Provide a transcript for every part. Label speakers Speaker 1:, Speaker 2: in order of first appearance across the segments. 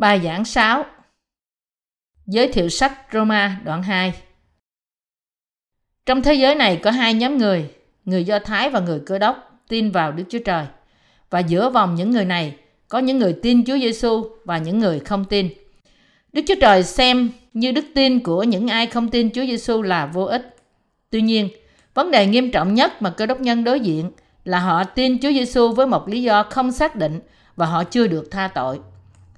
Speaker 1: Bài giảng 6 Giới thiệu sách Roma đoạn 2 Trong thế giới này có hai nhóm người, người Do Thái và người Cơ đốc tin vào Đức Chúa Trời. Và giữa vòng những người này có những người tin Chúa Giêsu và những người không tin. Đức Chúa Trời xem như đức tin của những ai không tin Chúa Giêsu là vô ích. Tuy nhiên, vấn đề nghiêm trọng nhất mà cơ đốc nhân đối diện là họ tin Chúa Giêsu với một lý do không xác định và họ chưa được tha tội.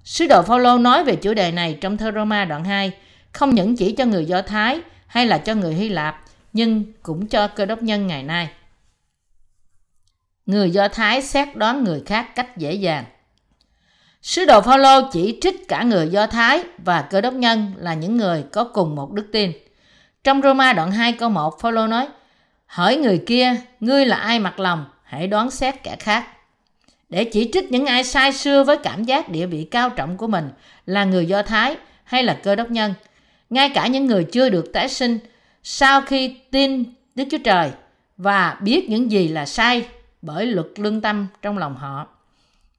Speaker 1: Sứ đồ Phaolô nói về chủ đề này trong thơ Roma đoạn 2, không những chỉ cho người Do Thái hay là cho người Hy Lạp, nhưng cũng cho cơ đốc nhân ngày nay. Người Do Thái xét đoán người khác cách dễ dàng. Sứ đồ Phaolô chỉ trích cả người Do Thái và cơ đốc nhân là những người có cùng một đức tin. Trong Roma đoạn 2 câu 1, Phaolô nói: "Hỏi người kia, ngươi là ai mặt lòng, hãy đoán xét kẻ khác." Để chỉ trích những ai sai xưa với cảm giác địa vị cao trọng của mình là người Do Thái hay là cơ đốc nhân, ngay cả những người chưa được tái sinh sau khi tin Đức Chúa Trời và biết những gì là sai bởi luật lương tâm trong lòng họ.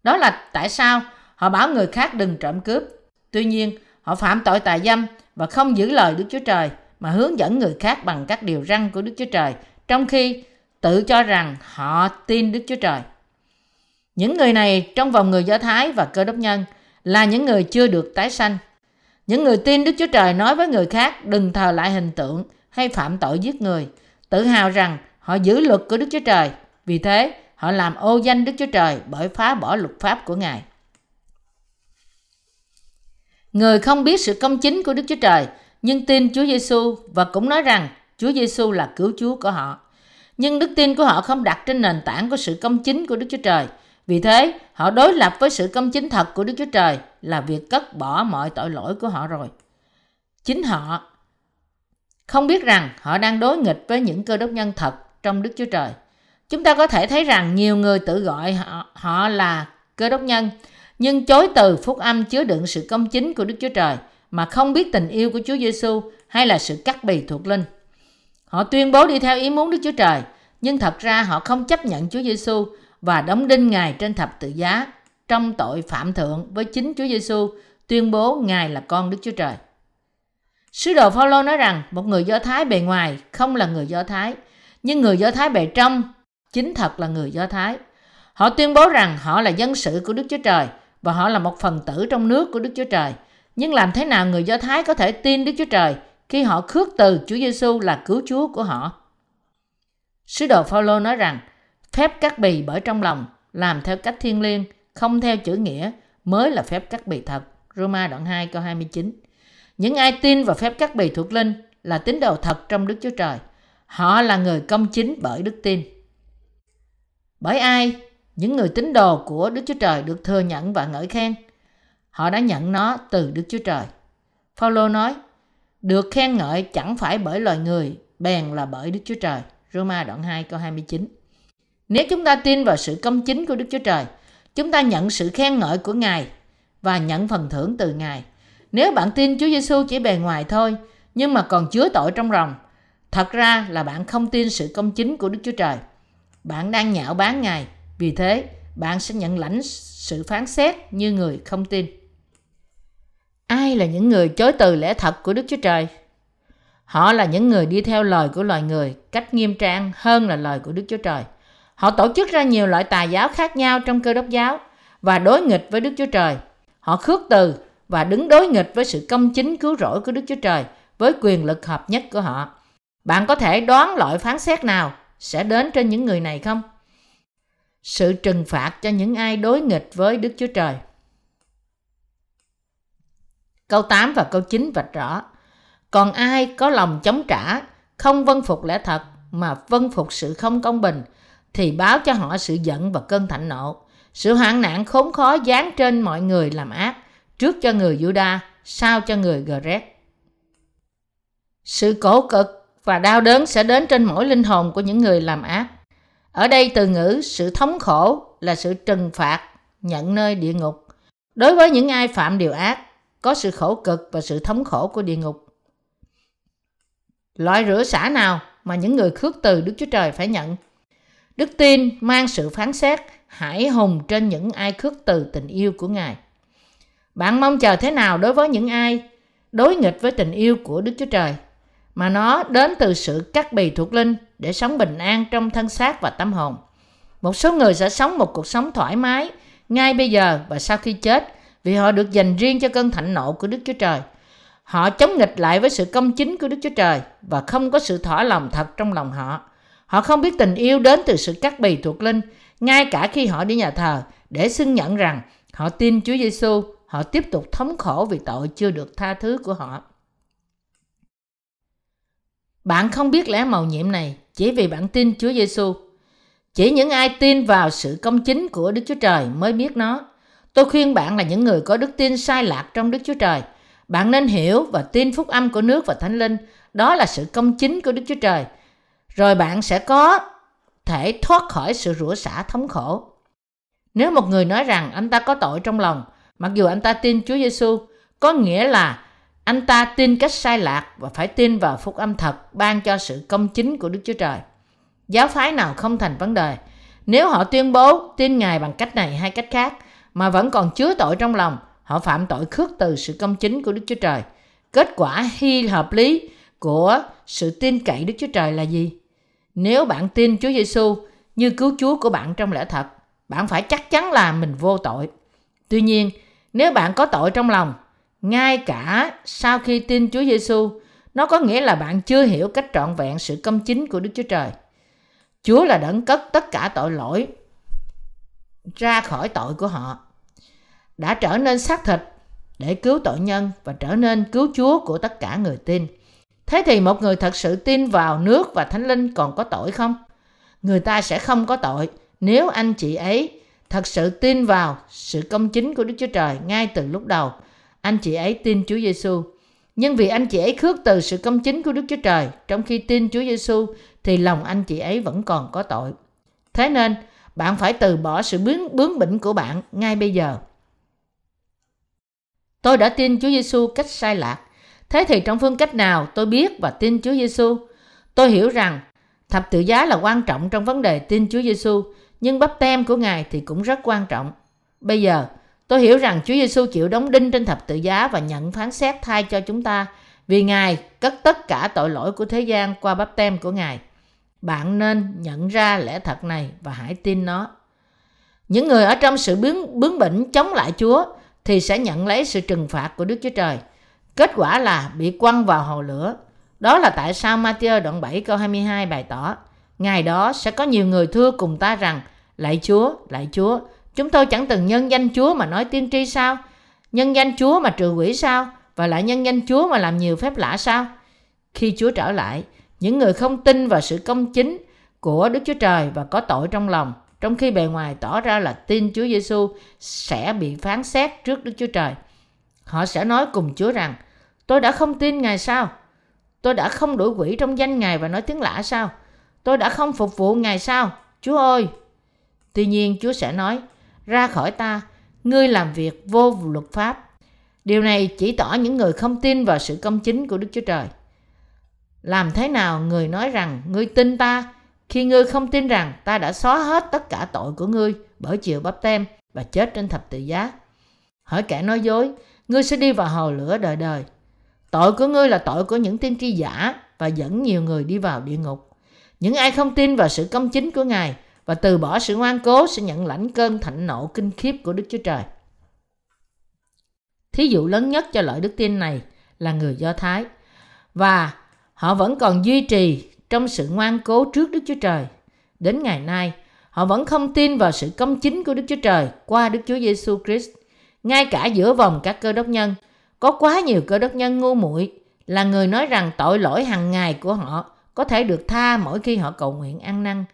Speaker 1: Đó là tại sao Họ bảo người khác đừng trộm cướp. Tuy nhiên, họ phạm tội tà dâm và không giữ lời Đức Chúa Trời mà hướng dẫn người khác bằng các điều răn của Đức Chúa Trời, trong khi tự cho rằng họ tin Đức Chúa Trời. Những người này trong vòng người Do Thái và cơ đốc nhân là những người chưa được tái sanh. Những người tin Đức Chúa Trời nói với người khác đừng thờ lại hình tượng hay phạm tội giết người, tự hào rằng họ giữ luật của Đức Chúa Trời. Vì thế, họ làm ô danh Đức Chúa Trời bởi phá bỏ luật pháp của Ngài. Người không biết sự công chính của Đức Chúa Trời, nhưng tin Chúa Giêsu và cũng nói rằng Chúa Giêsu là cứu Chúa của họ. Nhưng đức tin của họ không đặt trên nền tảng của sự công chính của Đức Chúa Trời. Vì thế, họ đối lập với sự công chính thật của Đức Chúa Trời là việc cất bỏ mọi tội lỗi của họ rồi. Chính họ không biết rằng họ đang đối nghịch với những cơ đốc nhân thật trong Đức Chúa Trời. Chúng ta có thể thấy rằng nhiều người tự gọi họ, họ là cơ đốc nhân nhưng chối từ phúc âm chứa đựng sự công chính của Đức Chúa Trời mà không biết tình yêu của Chúa Giêsu hay là sự cắt bì thuộc linh. Họ tuyên bố đi theo ý muốn Đức Chúa Trời, nhưng thật ra họ không chấp nhận Chúa Giêsu và đóng đinh Ngài trên thập tự giá trong tội phạm thượng với chính Chúa Giêsu tuyên bố Ngài là con Đức Chúa Trời. Sứ đồ Phaolô nói rằng một người Do Thái bề ngoài không là người Do Thái, nhưng người Do Thái bề trong chính thật là người Do Thái. Họ tuyên bố rằng họ là dân sự của Đức Chúa Trời và họ là một phần tử trong nước của Đức Chúa Trời. Nhưng làm thế nào người Do Thái có thể tin Đức Chúa Trời khi họ khước từ Chúa Giêsu là cứu Chúa của họ? Sứ đồ Phaolô nói rằng phép cắt bì bởi trong lòng làm theo cách thiên liêng, không theo chữ nghĩa mới là phép cắt bì thật. Roma đoạn 2 câu 29. Những ai tin vào phép cắt bì thuộc linh là tín đồ thật trong Đức Chúa Trời. Họ là người công chính bởi đức tin. Bởi ai những người tín đồ của Đức Chúa Trời được thừa nhận và ngợi khen. Họ đã nhận nó từ Đức Chúa Trời. Phaolô nói, được khen ngợi chẳng phải bởi loài người, bèn là bởi Đức Chúa Trời. Roma đoạn 2 câu 29. Nếu chúng ta tin vào sự công chính của Đức Chúa Trời, chúng ta nhận sự khen ngợi của Ngài và nhận phần thưởng từ Ngài. Nếu bạn tin Chúa Giêsu chỉ bề ngoài thôi, nhưng mà còn chứa tội trong lòng, thật ra là bạn không tin sự công chính của Đức Chúa Trời. Bạn đang nhạo báng Ngài vì thế, bạn sẽ nhận lãnh sự phán xét như người không tin. Ai là những người chối từ lẽ thật của Đức Chúa Trời? Họ là những người đi theo lời của loài người cách nghiêm trang hơn là lời của Đức Chúa Trời. Họ tổ chức ra nhiều loại tà giáo khác nhau trong cơ đốc giáo và đối nghịch với Đức Chúa Trời. Họ khước từ và đứng đối nghịch với sự công chính cứu rỗi của Đức Chúa Trời với quyền lực hợp nhất của họ. Bạn có thể đoán loại phán xét nào sẽ đến trên những người này không? sự trừng phạt cho những ai đối nghịch với Đức Chúa Trời. Câu 8 và câu 9 vạch rõ. Còn ai có lòng chống trả, không vân phục lẽ thật mà vân phục sự không công bình, thì báo cho họ sự giận và cơn thạnh nộ. Sự hoạn nạn khốn khó dán trên mọi người làm ác, trước cho người Juda, sau cho người Gret. Sự cổ cực và đau đớn sẽ đến trên mỗi linh hồn của những người làm ác. Ở đây từ ngữ sự thống khổ là sự trừng phạt nhận nơi địa ngục. Đối với những ai phạm điều ác, có sự khổ cực và sự thống khổ của địa ngục. Loại rửa xả nào mà những người khước từ Đức Chúa Trời phải nhận? Đức tin mang sự phán xét hải hùng trên những ai khước từ tình yêu của Ngài. Bạn mong chờ thế nào đối với những ai đối nghịch với tình yêu của Đức Chúa Trời mà nó đến từ sự cắt bì thuộc linh để sống bình an trong thân xác và tâm hồn. Một số người sẽ sống một cuộc sống thoải mái ngay bây giờ và sau khi chết vì họ được dành riêng cho cơn thạnh nộ của Đức Chúa Trời. Họ chống nghịch lại với sự công chính của Đức Chúa Trời và không có sự thỏa lòng thật trong lòng họ. Họ không biết tình yêu đến từ sự cắt bì thuộc linh, ngay cả khi họ đi nhà thờ để xưng nhận rằng họ tin Chúa Giêsu, họ tiếp tục thống khổ vì tội chưa được tha thứ của họ. Bạn không biết lẽ màu nhiệm này chỉ vì bạn tin Chúa Giêsu. Chỉ những ai tin vào sự công chính của Đức Chúa Trời mới biết nó. Tôi khuyên bạn là những người có đức tin sai lạc trong Đức Chúa Trời. Bạn nên hiểu và tin phúc âm của nước và thánh linh. Đó là sự công chính của Đức Chúa Trời. Rồi bạn sẽ có thể thoát khỏi sự rủa xả thống khổ. Nếu một người nói rằng anh ta có tội trong lòng, mặc dù anh ta tin Chúa Giêsu, có nghĩa là anh ta tin cách sai lạc và phải tin vào phúc âm thật ban cho sự công chính của Đức Chúa Trời. Giáo phái nào không thành vấn đề. Nếu họ tuyên bố tin Ngài bằng cách này hay cách khác mà vẫn còn chứa tội trong lòng, họ phạm tội khước từ sự công chính của Đức Chúa Trời. Kết quả hy hợp lý của sự tin cậy Đức Chúa Trời là gì? Nếu bạn tin Chúa Giêsu như cứu Chúa của bạn trong lẽ thật, bạn phải chắc chắn là mình vô tội. Tuy nhiên, nếu bạn có tội trong lòng, ngay cả sau khi tin Chúa Giêsu, nó có nghĩa là bạn chưa hiểu cách trọn vẹn sự công chính của Đức Chúa Trời. Chúa là đấng cất tất cả tội lỗi ra khỏi tội của họ, đã trở nên xác thịt để cứu tội nhân và trở nên cứu Chúa của tất cả người tin. Thế thì một người thật sự tin vào nước và thánh linh còn có tội không? Người ta sẽ không có tội nếu anh chị ấy thật sự tin vào sự công chính của Đức Chúa Trời ngay từ lúc đầu. Anh chị ấy tin Chúa Giêsu. Nhưng vì anh chị ấy khước từ sự công chính của Đức Chúa Trời trong khi tin Chúa Giêsu thì lòng anh chị ấy vẫn còn có tội. Thế nên, bạn phải từ bỏ sự bướng, bướng bỉnh của bạn ngay bây giờ. Tôi đã tin Chúa Giêsu cách sai lạc. Thế thì trong phương cách nào tôi biết và tin Chúa Giêsu? Tôi hiểu rằng thập tự giá là quan trọng trong vấn đề tin Chúa Giêsu, nhưng bắp tem của Ngài thì cũng rất quan trọng. Bây giờ, tôi hiểu rằng Chúa Giêsu chịu đóng đinh trên thập tự giá và nhận phán xét thay cho chúng ta vì Ngài cất tất cả tội lỗi của thế gian qua bắp tem của Ngài. Bạn nên nhận ra lẽ thật này và hãy tin nó. Những người ở trong sự bướng, bướng bỉnh chống lại Chúa thì sẽ nhận lấy sự trừng phạt của Đức Chúa Trời. Kết quả là bị quăng vào hồ lửa. Đó là tại sao Matthew đoạn 7 câu 22 bày tỏ. Ngày đó sẽ có nhiều người thưa cùng ta rằng Lạy Chúa, lạy Chúa, chúng tôi chẳng từng nhân danh Chúa mà nói tiên tri sao? Nhân danh Chúa mà trừ quỷ sao? Và lại nhân danh Chúa mà làm nhiều phép lạ sao? Khi Chúa trở lại, những người không tin vào sự công chính của Đức Chúa Trời và có tội trong lòng, trong khi bề ngoài tỏ ra là tin Chúa Giêsu sẽ bị phán xét trước Đức Chúa Trời. Họ sẽ nói cùng Chúa rằng, tôi đã không tin Ngài sao? Tôi đã không đuổi quỷ trong danh Ngài và nói tiếng lạ sao? Tôi đã không phục vụ Ngài sao? Chúa ơi! Tuy nhiên Chúa sẽ nói, ra khỏi ta, ngươi làm việc vô luật pháp. Điều này chỉ tỏ những người không tin vào sự công chính của Đức Chúa Trời. Làm thế nào người nói rằng ngươi tin ta khi ngươi không tin rằng ta đã xóa hết tất cả tội của ngươi bởi chiều bắp tem và chết trên thập tự giá? Hỏi kẻ nói dối, ngươi sẽ đi vào hồ lửa đời đời. Tội của ngươi là tội của những tiên tri giả và dẫn nhiều người đi vào địa ngục. Những ai không tin vào sự công chính của Ngài và từ bỏ sự ngoan cố sẽ nhận lãnh cơn thạnh nộ kinh khiếp của Đức Chúa Trời. Thí dụ lớn nhất cho loại đức tin này là người Do Thái và họ vẫn còn duy trì trong sự ngoan cố trước Đức Chúa Trời. Đến ngày nay, họ vẫn không tin vào sự công chính của Đức Chúa Trời qua Đức Chúa Giêsu Christ. Ngay cả giữa vòng các cơ đốc nhân, có quá nhiều cơ đốc nhân ngu muội là người nói rằng tội lỗi hàng ngày của họ có thể được tha mỗi khi họ cầu nguyện ăn năn.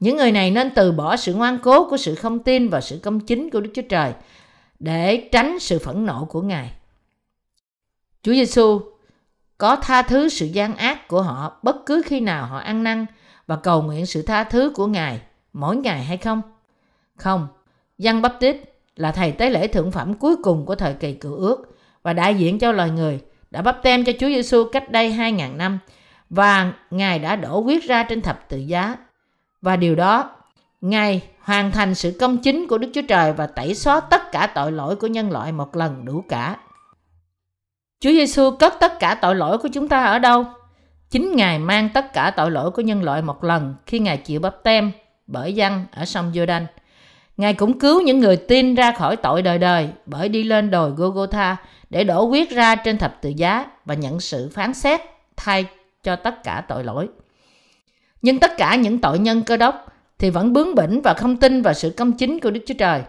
Speaker 1: Những người này nên từ bỏ sự ngoan cố của sự không tin và sự công chính của Đức Chúa Trời để tránh sự phẫn nộ của Ngài. Chúa Giêsu có tha thứ sự gian ác của họ bất cứ khi nào họ ăn năn và cầu nguyện sự tha thứ của Ngài mỗi ngày hay không? Không, Giăng Baptist là thầy tế lễ thượng phẩm cuối cùng của thời kỳ cựu ước và đại diện cho loài người đã bắp tem cho Chúa Giêsu cách đây 2.000 năm và Ngài đã đổ huyết ra trên thập tự giá. Và điều đó, Ngài hoàn thành sự công chính của Đức Chúa Trời và tẩy xóa tất cả tội lỗi của nhân loại một lần đủ cả. Chúa Giêsu cất tất cả tội lỗi của chúng ta ở đâu? Chính Ngài mang tất cả tội lỗi của nhân loại một lần khi Ngài chịu bắp tem bởi dân ở sông Giô-đanh. Ngài cũng cứu những người tin ra khỏi tội đời đời bởi đi lên đồi Gô-gô-tha để đổ huyết ra trên thập tự giá và nhận sự phán xét thay cho tất cả tội lỗi. Nhưng tất cả những tội nhân cơ đốc thì vẫn bướng bỉnh và không tin vào sự công chính của Đức Chúa Trời.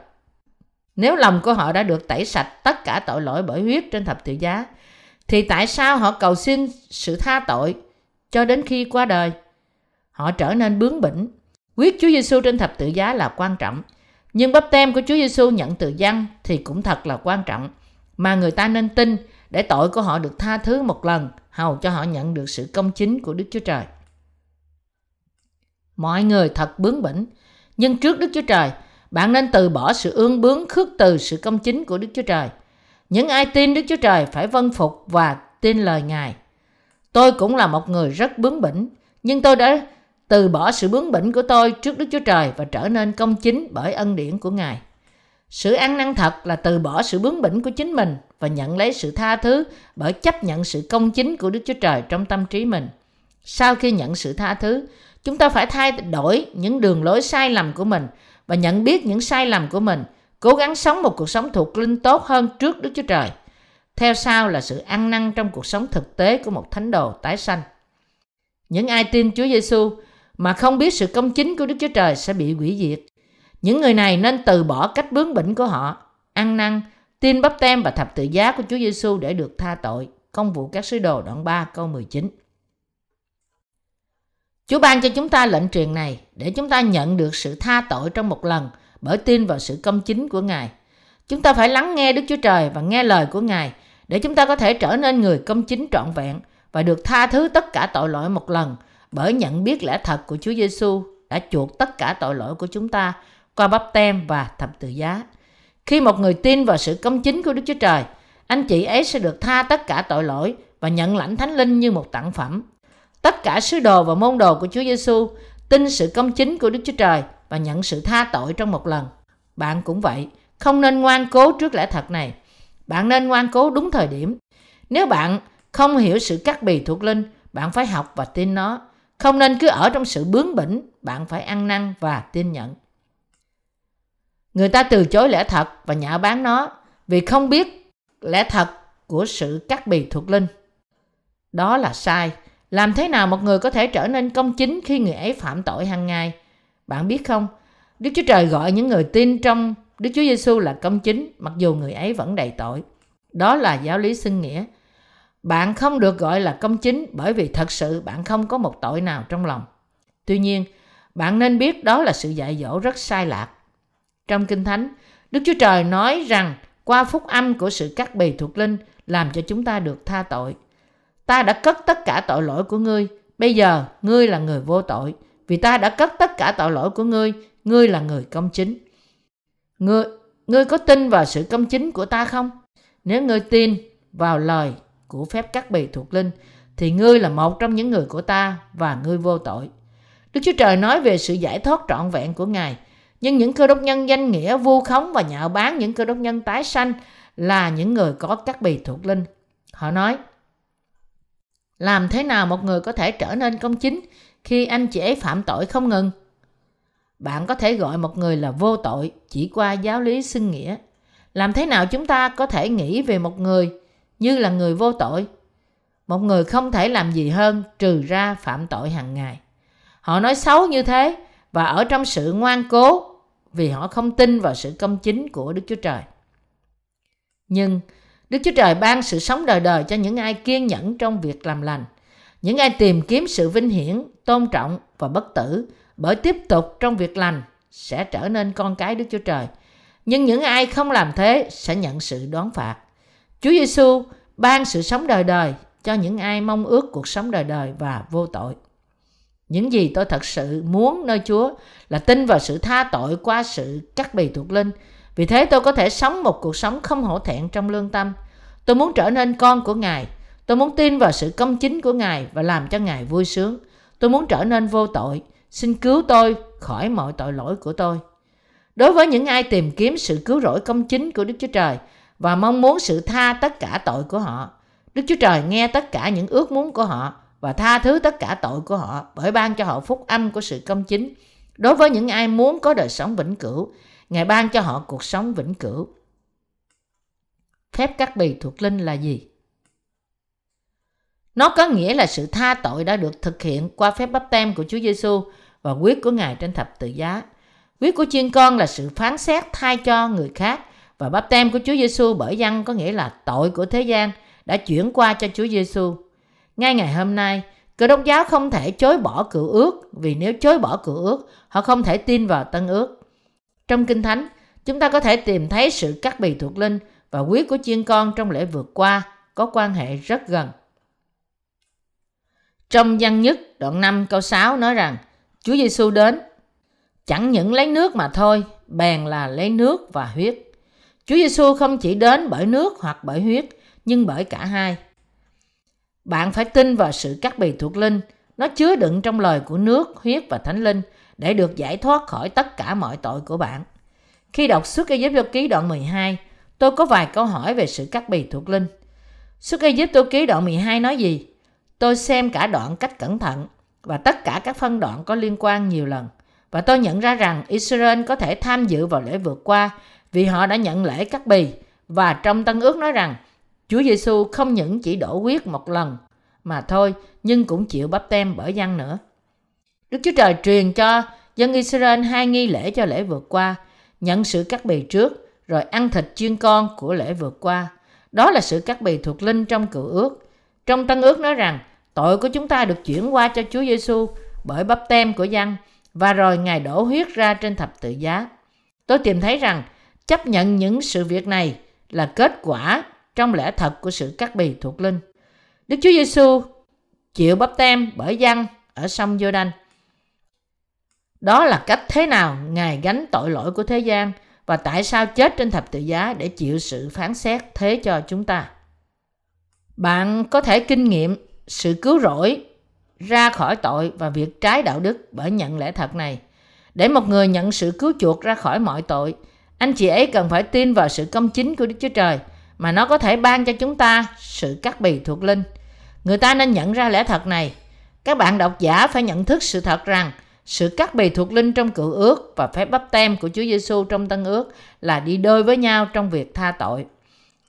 Speaker 1: Nếu lòng của họ đã được tẩy sạch tất cả tội lỗi bởi huyết trên thập tự giá, thì tại sao họ cầu xin sự tha tội cho đến khi qua đời? Họ trở nên bướng bỉnh. Huyết Chúa Giêsu trên thập tự giá là quan trọng, nhưng bắp tem của Chúa Giêsu nhận từ dân thì cũng thật là quan trọng, mà người ta nên tin để tội của họ được tha thứ một lần, hầu cho họ nhận được sự công chính của Đức Chúa Trời. Mọi người thật bướng bỉnh, nhưng trước Đức Chúa Trời, bạn nên từ bỏ sự ương bướng khước từ sự công chính của Đức Chúa Trời. Những ai tin Đức Chúa Trời phải vâng phục và tin lời Ngài. Tôi cũng là một người rất bướng bỉnh, nhưng tôi đã từ bỏ sự bướng bỉnh của tôi trước Đức Chúa Trời và trở nên công chính bởi ân điển của Ngài. Sự ăn năn thật là từ bỏ sự bướng bỉnh của chính mình và nhận lấy sự tha thứ bởi chấp nhận sự công chính của Đức Chúa Trời trong tâm trí mình. Sau khi nhận sự tha thứ, chúng ta phải thay đổi những đường lối sai lầm của mình và nhận biết những sai lầm của mình, cố gắng sống một cuộc sống thuộc linh tốt hơn trước Đức Chúa Trời. Theo sau là sự ăn năn trong cuộc sống thực tế của một thánh đồ tái sanh. Những ai tin Chúa Giêsu mà không biết sự công chính của Đức Chúa Trời sẽ bị hủy diệt. Những người này nên từ bỏ cách bướng bỉnh của họ, ăn năn, tin bắp tem và thập tự giá của Chúa Giêsu để được tha tội. Công vụ các sứ đồ đoạn 3 câu 19. Chúa ban cho chúng ta lệnh truyền này để chúng ta nhận được sự tha tội trong một lần bởi tin vào sự công chính của Ngài. Chúng ta phải lắng nghe Đức Chúa Trời và nghe lời của Ngài để chúng ta có thể trở nên người công chính trọn vẹn và được tha thứ tất cả tội lỗi một lần bởi nhận biết lẽ thật của Chúa Giêsu đã chuộc tất cả tội lỗi của chúng ta qua bắp tem và thập tự giá. Khi một người tin vào sự công chính của Đức Chúa Trời, anh chị ấy sẽ được tha tất cả tội lỗi và nhận lãnh thánh linh như một tặng phẩm. Tất cả sứ đồ và môn đồ của Chúa Giêsu tin sự công chính của Đức Chúa Trời và nhận sự tha tội trong một lần. Bạn cũng vậy, không nên ngoan cố trước lẽ thật này. Bạn nên ngoan cố đúng thời điểm. Nếu bạn không hiểu sự cắt bì thuộc linh, bạn phải học và tin nó. Không nên cứ ở trong sự bướng bỉnh, bạn phải ăn năn và tin nhận. Người ta từ chối lẽ thật và nhạo báng nó vì không biết lẽ thật của sự cắt bì thuộc linh. Đó là sai. Làm thế nào một người có thể trở nên công chính khi người ấy phạm tội hàng ngày? Bạn biết không? Đức Chúa Trời gọi những người tin trong Đức Chúa Giêsu là công chính mặc dù người ấy vẫn đầy tội. Đó là giáo lý xưng nghĩa. Bạn không được gọi là công chính bởi vì thật sự bạn không có một tội nào trong lòng. Tuy nhiên, bạn nên biết đó là sự dạy dỗ rất sai lạc. Trong Kinh Thánh, Đức Chúa Trời nói rằng qua phúc âm của sự cắt bì thuộc linh làm cho chúng ta được tha tội. Ta đã cất tất cả tội lỗi của ngươi, bây giờ ngươi là người vô tội, vì ta đã cất tất cả tội lỗi của ngươi, ngươi là người công chính. Ngươi, ngươi có tin vào sự công chính của ta không? Nếu ngươi tin vào lời của phép cắt bì thuộc linh, thì ngươi là một trong những người của ta và ngươi vô tội. Đức Chúa Trời nói về sự giải thoát trọn vẹn của Ngài, nhưng những cơ đốc nhân danh nghĩa vu khống và nhạo báng những cơ đốc nhân tái sanh là những người có các bì thuộc linh. Họ nói, làm thế nào một người có thể trở nên công chính khi anh chị ấy phạm tội không ngừng? Bạn có thể gọi một người là vô tội chỉ qua giáo lý xưng nghĩa. Làm thế nào chúng ta có thể nghĩ về một người như là người vô tội? Một người không thể làm gì hơn trừ ra phạm tội hàng ngày. Họ nói xấu như thế và ở trong sự ngoan cố vì họ không tin vào sự công chính của Đức Chúa Trời. Nhưng Đức Chúa Trời ban sự sống đời đời cho những ai kiên nhẫn trong việc làm lành, những ai tìm kiếm sự vinh hiển, tôn trọng và bất tử bởi tiếp tục trong việc lành sẽ trở nên con cái Đức Chúa Trời. Nhưng những ai không làm thế sẽ nhận sự đoán phạt. Chúa Giêsu ban sự sống đời đời cho những ai mong ước cuộc sống đời đời và vô tội. Những gì tôi thật sự muốn nơi Chúa là tin vào sự tha tội qua sự cắt bì thuộc linh. Vì thế tôi có thể sống một cuộc sống không hổ thẹn trong lương tâm. Tôi muốn trở nên con của Ngài. Tôi muốn tin vào sự công chính của Ngài và làm cho Ngài vui sướng. Tôi muốn trở nên vô tội. Xin cứu tôi khỏi mọi tội lỗi của tôi. Đối với những ai tìm kiếm sự cứu rỗi công chính của Đức Chúa Trời và mong muốn sự tha tất cả tội của họ, Đức Chúa Trời nghe tất cả những ước muốn của họ và tha thứ tất cả tội của họ bởi ban cho họ phúc âm của sự công chính. Đối với những ai muốn có đời sống vĩnh cửu, Ngài ban cho họ cuộc sống vĩnh cửu. Phép cắt bì thuộc linh là gì? Nó có nghĩa là sự tha tội đã được thực hiện qua phép bắp tem của Chúa Giêsu và quyết của Ngài trên thập tự giá. Quyết của chiên con là sự phán xét thay cho người khác và bắp tem của Chúa Giêsu bởi dân có nghĩa là tội của thế gian đã chuyển qua cho Chúa Giêsu. Ngay ngày hôm nay, Cơ đốc giáo không thể chối bỏ cựu ước vì nếu chối bỏ cựu ước, họ không thể tin vào tân ước. Trong Kinh Thánh, chúng ta có thể tìm thấy sự cắt bì thuộc linh và quyết của chiên con trong lễ vượt qua có quan hệ rất gần. Trong văn nhất đoạn 5 câu 6 nói rằng Chúa Giêsu đến chẳng những lấy nước mà thôi, bèn là lấy nước và huyết. Chúa Giêsu không chỉ đến bởi nước hoặc bởi huyết, nhưng bởi cả hai. Bạn phải tin vào sự cắt bì thuộc linh, nó chứa đựng trong lời của nước, huyết và thánh linh để được giải thoát khỏi tất cả mọi tội của bạn. Khi đọc xuất Ai Cập ký đoạn 12, tôi có vài câu hỏi về sự cắt bì thuộc linh. Xuất Ai Cập ký đoạn 12 nói gì? Tôi xem cả đoạn cách cẩn thận và tất cả các phân đoạn có liên quan nhiều lần. Và tôi nhận ra rằng Israel có thể tham dự vào lễ vượt qua vì họ đã nhận lễ cắt bì và trong Tân ước nói rằng Chúa Giêsu không những chỉ đổ huyết một lần mà thôi nhưng cũng chịu bắp tem bởi dân nữa. Đức Chúa Trời truyền cho dân Israel hai nghi lễ cho lễ vượt qua, nhận sự cắt bì trước rồi ăn thịt chiên con của lễ vượt qua. Đó là sự cắt bì thuộc linh trong cựu ước. Trong Tân ước nói rằng tội của chúng ta được chuyển qua cho Chúa Giêsu bởi bắp tem của dân và rồi Ngài đổ huyết ra trên thập tự giá. Tôi tìm thấy rằng chấp nhận những sự việc này là kết quả trong lẽ thật của sự cắt bì thuộc linh. Đức Chúa Giêsu chịu bắp tem bởi dân ở sông giô đanh Đó là cách thế nào Ngài gánh tội lỗi của thế gian và tại sao chết trên thập tự giá để chịu sự phán xét thế cho chúng ta. Bạn có thể kinh nghiệm sự cứu rỗi ra khỏi tội và việc trái đạo đức bởi nhận lẽ thật này. Để một người nhận sự cứu chuộc ra khỏi mọi tội, anh chị ấy cần phải tin vào sự công chính của Đức Chúa Trời mà nó có thể ban cho chúng ta sự cắt bì thuộc linh. Người ta nên nhận ra lẽ thật này. Các bạn độc giả phải nhận thức sự thật rằng sự cắt bì thuộc linh trong cựu ước và phép bắp tem của Chúa Giêsu trong tân ước là đi đôi với nhau trong việc tha tội.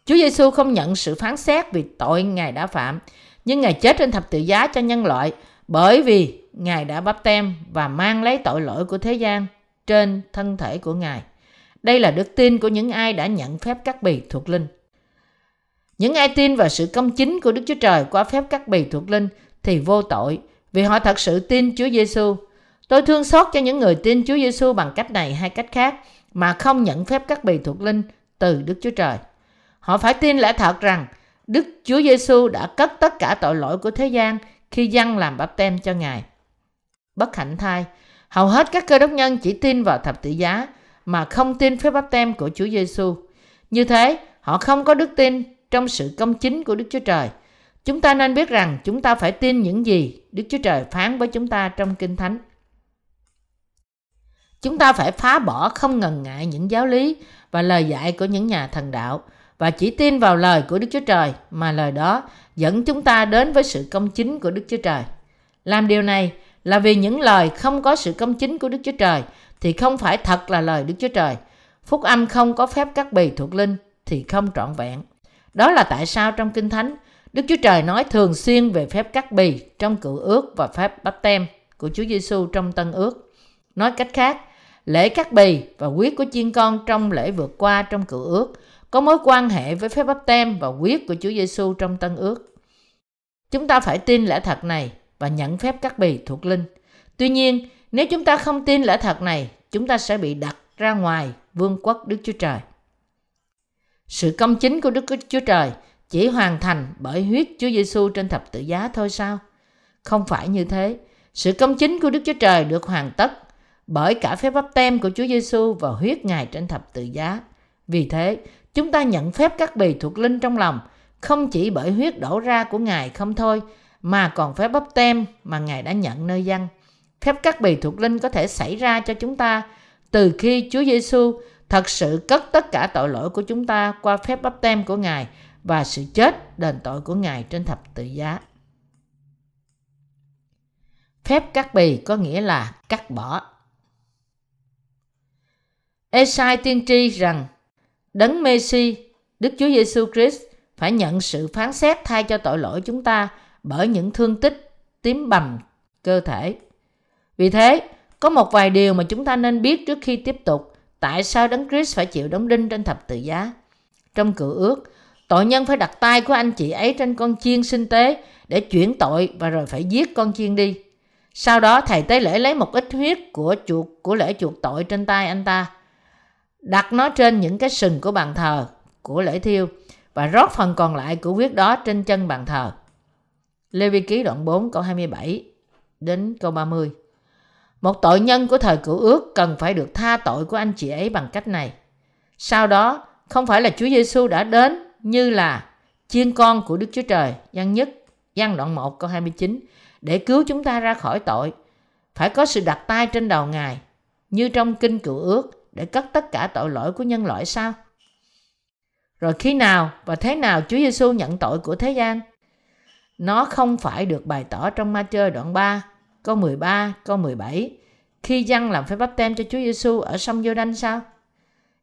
Speaker 1: Chúa Giêsu không nhận sự phán xét vì tội Ngài đã phạm, nhưng Ngài chết trên thập tự giá cho nhân loại bởi vì Ngài đã bắp tem và mang lấy tội lỗi của thế gian trên thân thể của Ngài. Đây là đức tin của những ai đã nhận phép cắt bì thuộc linh. Những ai tin vào sự công chính của Đức Chúa Trời qua phép cắt bì thuộc linh thì vô tội vì họ thật sự tin Chúa Giêsu. Tôi thương xót cho những người tin Chúa Giêsu bằng cách này hay cách khác mà không nhận phép cắt bì thuộc linh từ Đức Chúa Trời. Họ phải tin lẽ thật rằng Đức Chúa Giêsu đã cất tất cả tội lỗi của thế gian khi dân làm bắp tem cho Ngài. Bất hạnh thay hầu hết các cơ đốc nhân chỉ tin vào thập tự giá mà không tin phép bắp tem của Chúa Giêsu. Như thế, họ không có đức tin trong sự công chính của Đức Chúa Trời. Chúng ta nên biết rằng chúng ta phải tin những gì Đức Chúa Trời phán với chúng ta trong Kinh Thánh. Chúng ta phải phá bỏ không ngần ngại những giáo lý và lời dạy của những nhà thần đạo và chỉ tin vào lời của Đức Chúa Trời mà lời đó dẫn chúng ta đến với sự công chính của Đức Chúa Trời. Làm điều này là vì những lời không có sự công chính của Đức Chúa Trời thì không phải thật là lời Đức Chúa Trời. Phúc âm không có phép cắt bì thuộc linh thì không trọn vẹn. Đó là tại sao trong Kinh Thánh, Đức Chúa Trời nói thường xuyên về phép cắt bì trong cựu ước và phép bắp tem của Chúa Giêsu trong tân ước. Nói cách khác, lễ cắt bì và quyết của chiên con trong lễ vượt qua trong cựu ước có mối quan hệ với phép bắp tem và quyết của Chúa Giêsu trong tân ước. Chúng ta phải tin lẽ thật này và nhận phép cắt bì thuộc linh. Tuy nhiên, nếu chúng ta không tin lẽ thật này, chúng ta sẽ bị đặt ra ngoài vương quốc Đức Chúa Trời. Sự công chính của Đức Chúa Trời chỉ hoàn thành bởi huyết Chúa Giêsu trên thập tự giá thôi sao? Không phải như thế. Sự công chính của Đức Chúa Trời được hoàn tất bởi cả phép bắp tem của Chúa Giêsu và huyết Ngài trên thập tự giá. Vì thế, chúng ta nhận phép các bì thuộc linh trong lòng, không chỉ bởi huyết đổ ra của Ngài không thôi, mà còn phép bắp tem mà Ngài đã nhận nơi dân. Phép các bì thuộc linh có thể xảy ra cho chúng ta từ khi Chúa Giêsu thật sự cất tất cả tội lỗi của chúng ta qua phép bắp tem của Ngài và sự chết đền tội của Ngài trên thập tự giá. Phép cắt bì có nghĩa là cắt bỏ. Esai tiên tri rằng Đấng Messi, Đức Chúa Giêsu Christ phải nhận sự phán xét thay cho tội lỗi chúng ta bởi những thương tích tím bầm cơ thể. Vì thế, có một vài điều mà chúng ta nên biết trước khi tiếp tục tại sao Đấng Christ phải chịu đóng đinh trên thập tự giá. Trong cựu ước, tội nhân phải đặt tay của anh chị ấy trên con chiên sinh tế để chuyển tội và rồi phải giết con chiên đi. Sau đó thầy tế lễ lấy một ít huyết của chuột của lễ chuộc tội trên tay anh ta, đặt nó trên những cái sừng của bàn thờ của lễ thiêu và rót phần còn lại của huyết đó trên chân bàn thờ. Lê Vi Ký đoạn 4 câu 27 đến câu 30. Một tội nhân của thời cựu ước cần phải được tha tội của anh chị ấy bằng cách này. Sau đó, không phải là Chúa Giêsu đã đến như là chiên con của Đức Chúa Trời, gian nhất, gian đoạn 1 câu 29, để cứu chúng ta ra khỏi tội. Phải có sự đặt tay trên đầu Ngài, như trong kinh cựu ước, để cất tất cả tội lỗi của nhân loại sao? Rồi khi nào và thế nào Chúa Giêsu nhận tội của thế gian? Nó không phải được bày tỏ trong ma chơi đoạn 3, câu 13, câu 17 khi dân làm phép bắp tem cho Chúa Giêsu ở sông giô đanh sao?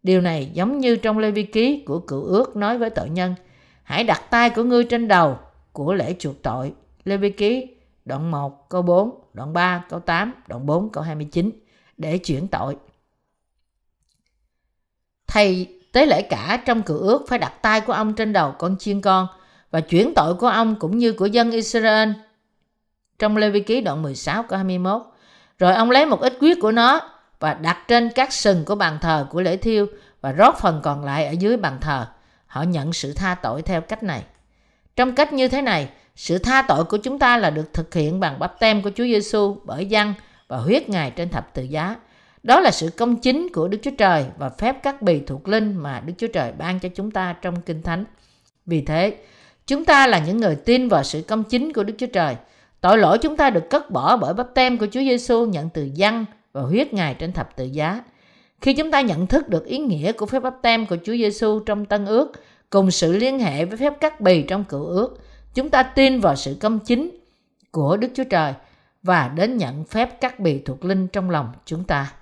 Speaker 1: Điều này giống như trong Lê Vi Ký của cựu ước nói với tội nhân Hãy đặt tay của ngươi trên đầu của lễ chuộc tội. Lê Vi Ký đoạn 1 câu 4, đoạn 3 câu 8, đoạn 4 câu 29 để chuyển tội. Thầy tế lễ cả trong cựu ước phải đặt tay của ông trên đầu con chiên con và chuyển tội của ông cũng như của dân Israel trong Lê Vi Ký đoạn 16 câu 21. Rồi ông lấy một ít huyết của nó và đặt trên các sừng của bàn thờ của lễ thiêu và rót phần còn lại ở dưới bàn thờ. Họ nhận sự tha tội theo cách này. Trong cách như thế này, sự tha tội của chúng ta là được thực hiện bằng bắp tem của Chúa Giêsu bởi dân và huyết Ngài trên thập tự giá. Đó là sự công chính của Đức Chúa Trời và phép cắt bì thuộc linh mà Đức Chúa Trời ban cho chúng ta trong Kinh Thánh. Vì thế, chúng ta là những người tin vào sự công chính của Đức Chúa Trời – Tội lỗi chúng ta được cất bỏ bởi bắp tem của Chúa Giêsu nhận từ dân và huyết Ngài trên thập tự giá. Khi chúng ta nhận thức được ý nghĩa của phép bắp tem của Chúa Giêsu trong Tân Ước cùng sự liên hệ với phép cắt bì trong Cựu Ước, chúng ta tin vào sự công chính của Đức Chúa Trời và đến nhận phép cắt bì thuộc linh trong lòng chúng ta.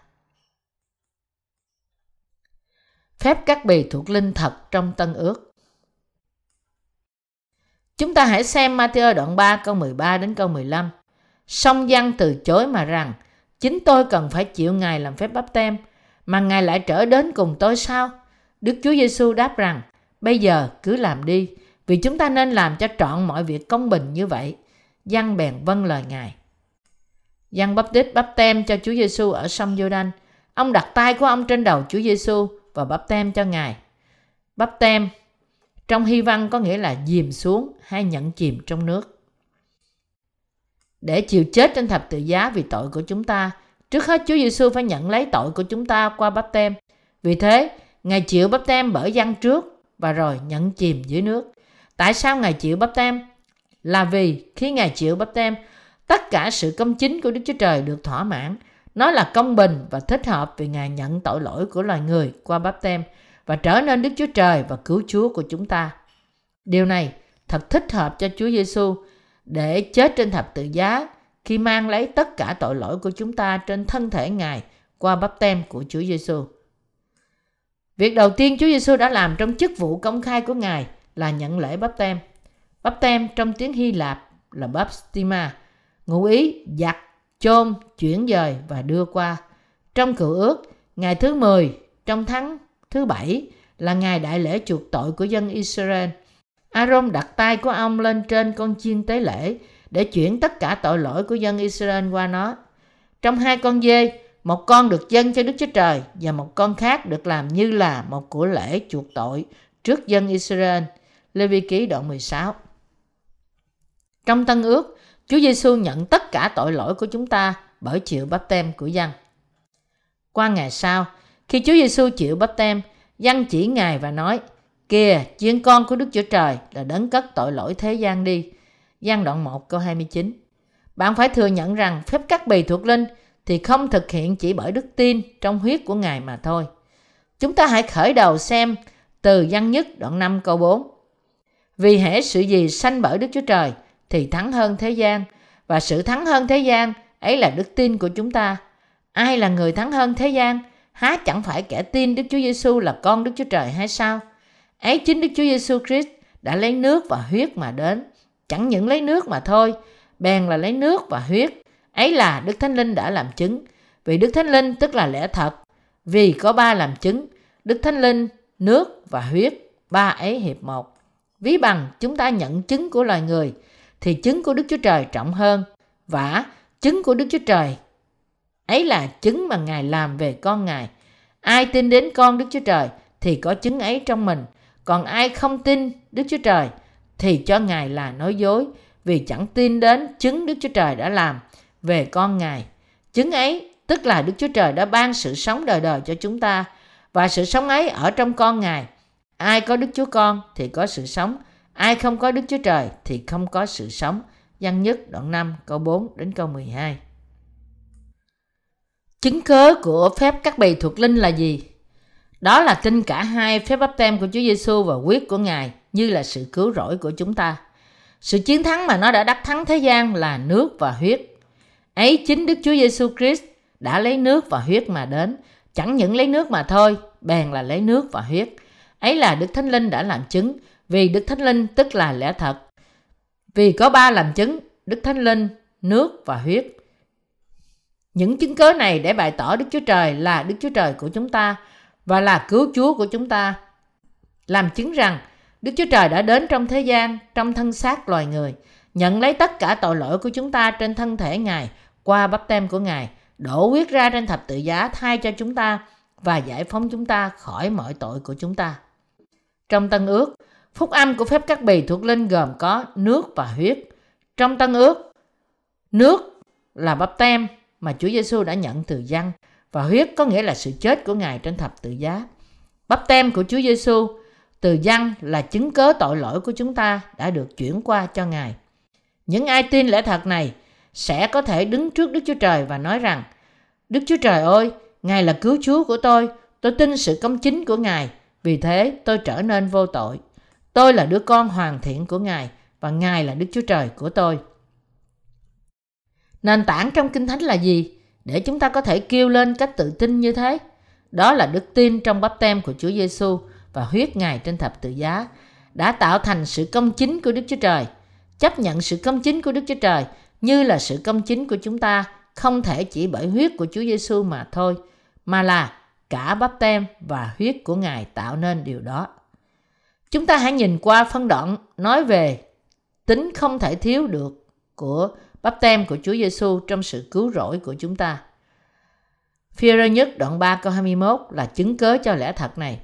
Speaker 1: Phép cắt bì thuộc linh thật trong Tân Ước Chúng ta hãy xem Matthew đoạn 3 câu 13 đến câu 15. Song dân từ chối mà rằng, chính tôi cần phải chịu Ngài làm phép bắp tem, mà Ngài lại trở đến cùng tôi sao? Đức Chúa Giêsu đáp rằng, bây giờ cứ làm đi, vì chúng ta nên làm cho trọn mọi việc công bình như vậy. Dân bèn vâng lời Ngài. Dân bắp tít bắp tem cho Chúa Giêsu ở sông Giô-đanh. Ông đặt tay của ông trên đầu Chúa Giêsu và bắp tem cho Ngài. Bắp tem trong hy văn có nghĩa là dìm xuống hay nhận chìm trong nước. Để chịu chết trên thập tự giá vì tội của chúng ta, trước hết Chúa Giêsu phải nhận lấy tội của chúng ta qua bắp tem. Vì thế, Ngài chịu bắp tem bởi dân trước và rồi nhận chìm dưới nước. Tại sao Ngài chịu bắp tem? Là vì khi Ngài chịu bắp tem, tất cả sự công chính của Đức Chúa Trời được thỏa mãn. Nó là công bình và thích hợp vì Ngài nhận tội lỗi của loài người qua bắp tem và trở nên Đức Chúa Trời và cứu Chúa của chúng ta. Điều này thật thích hợp cho Chúa Giêsu để chết trên thập tự giá khi mang lấy tất cả tội lỗi của chúng ta trên thân thể Ngài qua bắp tem của Chúa Giêsu. Việc đầu tiên Chúa Giêsu đã làm trong chức vụ công khai của Ngài là nhận lễ bắp tem. Bắp tem trong tiếng Hy Lạp là baptisma, ngụ ý giặt, chôn, chuyển dời và đưa qua. Trong cựu ước, ngày thứ 10 trong tháng Thứ bảy là ngày đại lễ chuộc tội của dân Israel. Aaron đặt tay của ông lên trên con chiên tế lễ để chuyển tất cả tội lỗi của dân Israel qua nó. Trong hai con dê, một con được dâng cho Đức Chúa Trời và một con khác được làm như là một của lễ chuộc tội trước dân Israel. Lê Vi Ký đoạn 16 Trong Tân ước, Chúa Giêsu nhận tất cả tội lỗi của chúng ta bởi chịu bắp tem của dân. Qua ngày sau, khi Chúa Giêsu chịu bắp tem, dân chỉ Ngài và nói, Kìa, chiên con của Đức Chúa Trời là đấng cất tội lỗi thế gian đi. Giăng đoạn 1 câu 29 Bạn phải thừa nhận rằng phép cắt bì thuộc linh thì không thực hiện chỉ bởi đức tin trong huyết của Ngài mà thôi. Chúng ta hãy khởi đầu xem từ văn nhất đoạn 5 câu 4. Vì hễ sự gì sanh bởi Đức Chúa Trời thì thắng hơn thế gian và sự thắng hơn thế gian ấy là đức tin của chúng ta. Ai là người thắng hơn thế gian? Há chẳng phải kẻ tin Đức Chúa Giêsu là con Đức Chúa Trời hay sao? Ấy chính Đức Chúa Giêsu Christ đã lấy nước và huyết mà đến. Chẳng những lấy nước mà thôi, bèn là lấy nước và huyết. Ấy là Đức Thánh Linh đã làm chứng. Vì Đức Thánh Linh tức là lẽ thật. Vì có ba làm chứng, Đức Thánh Linh, nước và huyết, ba ấy hiệp một. Ví bằng chúng ta nhận chứng của loài người, thì chứng của Đức Chúa Trời trọng hơn. Vả chứng của Đức Chúa Trời ấy là chứng mà Ngài làm về con Ngài. Ai tin đến con Đức Chúa Trời thì có chứng ấy trong mình. Còn ai không tin Đức Chúa Trời thì cho Ngài là nói dối vì chẳng tin đến chứng Đức Chúa Trời đã làm về con Ngài. Chứng ấy tức là Đức Chúa Trời đã ban sự sống đời đời cho chúng ta và sự sống ấy ở trong con Ngài. Ai có Đức Chúa Con thì có sự sống, ai không có Đức Chúa Trời thì không có sự sống. Văn nhất đoạn 5 câu 4 đến câu 12. Chứng cớ của phép cắt bì thuộc linh là gì? Đó là tin cả hai phép bắp tem của Chúa Giêsu và huyết của Ngài như là sự cứu rỗi của chúng ta. Sự chiến thắng mà nó đã đắc thắng thế gian là nước và huyết. Ấy chính Đức Chúa Giêsu Christ đã lấy nước và huyết mà đến, chẳng những lấy nước mà thôi, bèn là lấy nước và huyết. Ấy là Đức Thánh Linh đã làm chứng, vì Đức Thánh Linh tức là lẽ thật. Vì có ba làm chứng, Đức Thánh Linh, nước và huyết. Những chứng cớ này để bày tỏ Đức Chúa Trời là Đức Chúa Trời của chúng ta và là cứu Chúa của chúng ta. Làm chứng rằng Đức Chúa Trời đã đến trong thế gian, trong thân xác loài người, nhận lấy tất cả tội lỗi của chúng ta trên thân thể Ngài qua bắp tem của Ngài, đổ huyết ra trên thập tự giá thay cho chúng ta và giải phóng chúng ta khỏi mọi tội của chúng ta. Trong Tân ước, phúc âm của phép cắt bì thuộc linh gồm có nước và huyết. Trong Tân ước, nước là bắp tem mà Chúa Giêsu đã nhận từ dân và huyết có nghĩa là sự chết của Ngài trên thập tự giá. Bắp tem của Chúa Giêsu từ dân là chứng cớ tội lỗi của chúng ta đã được chuyển qua cho Ngài. Những ai tin lẽ thật này sẽ có thể đứng trước Đức Chúa Trời và nói rằng Đức Chúa Trời ơi, Ngài là cứu Chúa của tôi, tôi tin sự công chính của Ngài, vì thế tôi trở nên vô tội. Tôi là đứa con hoàn thiện của Ngài và Ngài là Đức Chúa Trời của tôi. Nền tảng trong Kinh Thánh là gì? Để chúng ta có thể kêu lên cách tự tin như thế. Đó là đức tin trong bắp tem của Chúa Giêsu và huyết Ngài trên thập tự giá đã tạo thành sự công chính của Đức Chúa Trời. Chấp nhận sự công chính của Đức Chúa Trời như là sự công chính của chúng ta không thể chỉ bởi huyết của Chúa Giêsu mà thôi, mà là cả bắp tem và huyết của Ngài tạo nên điều đó. Chúng ta hãy nhìn qua phân đoạn nói về tính không thể thiếu được của bắp tem của Chúa Giêsu trong sự cứu rỗi của chúng ta. Phi-rơ nhất đoạn 3 câu 21 là chứng cớ cho lẽ thật này.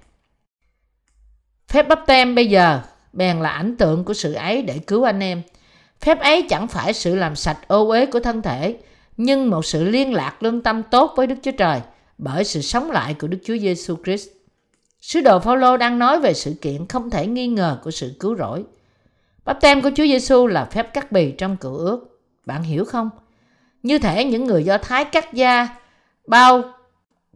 Speaker 1: Phép bắp tem bây giờ bèn là ảnh tượng của sự ấy để cứu anh em. Phép ấy chẳng phải sự làm sạch ô uế của thân thể, nhưng một sự liên lạc lương tâm tốt với Đức Chúa Trời bởi sự sống lại của Đức Chúa Giêsu Christ. Sứ đồ Phaolô đang nói về sự kiện không thể nghi ngờ của sự cứu rỗi. Bắp tem của Chúa Giêsu là phép cắt bì trong cựu ước. Bạn hiểu không? Như thể những người Do Thái cắt da bao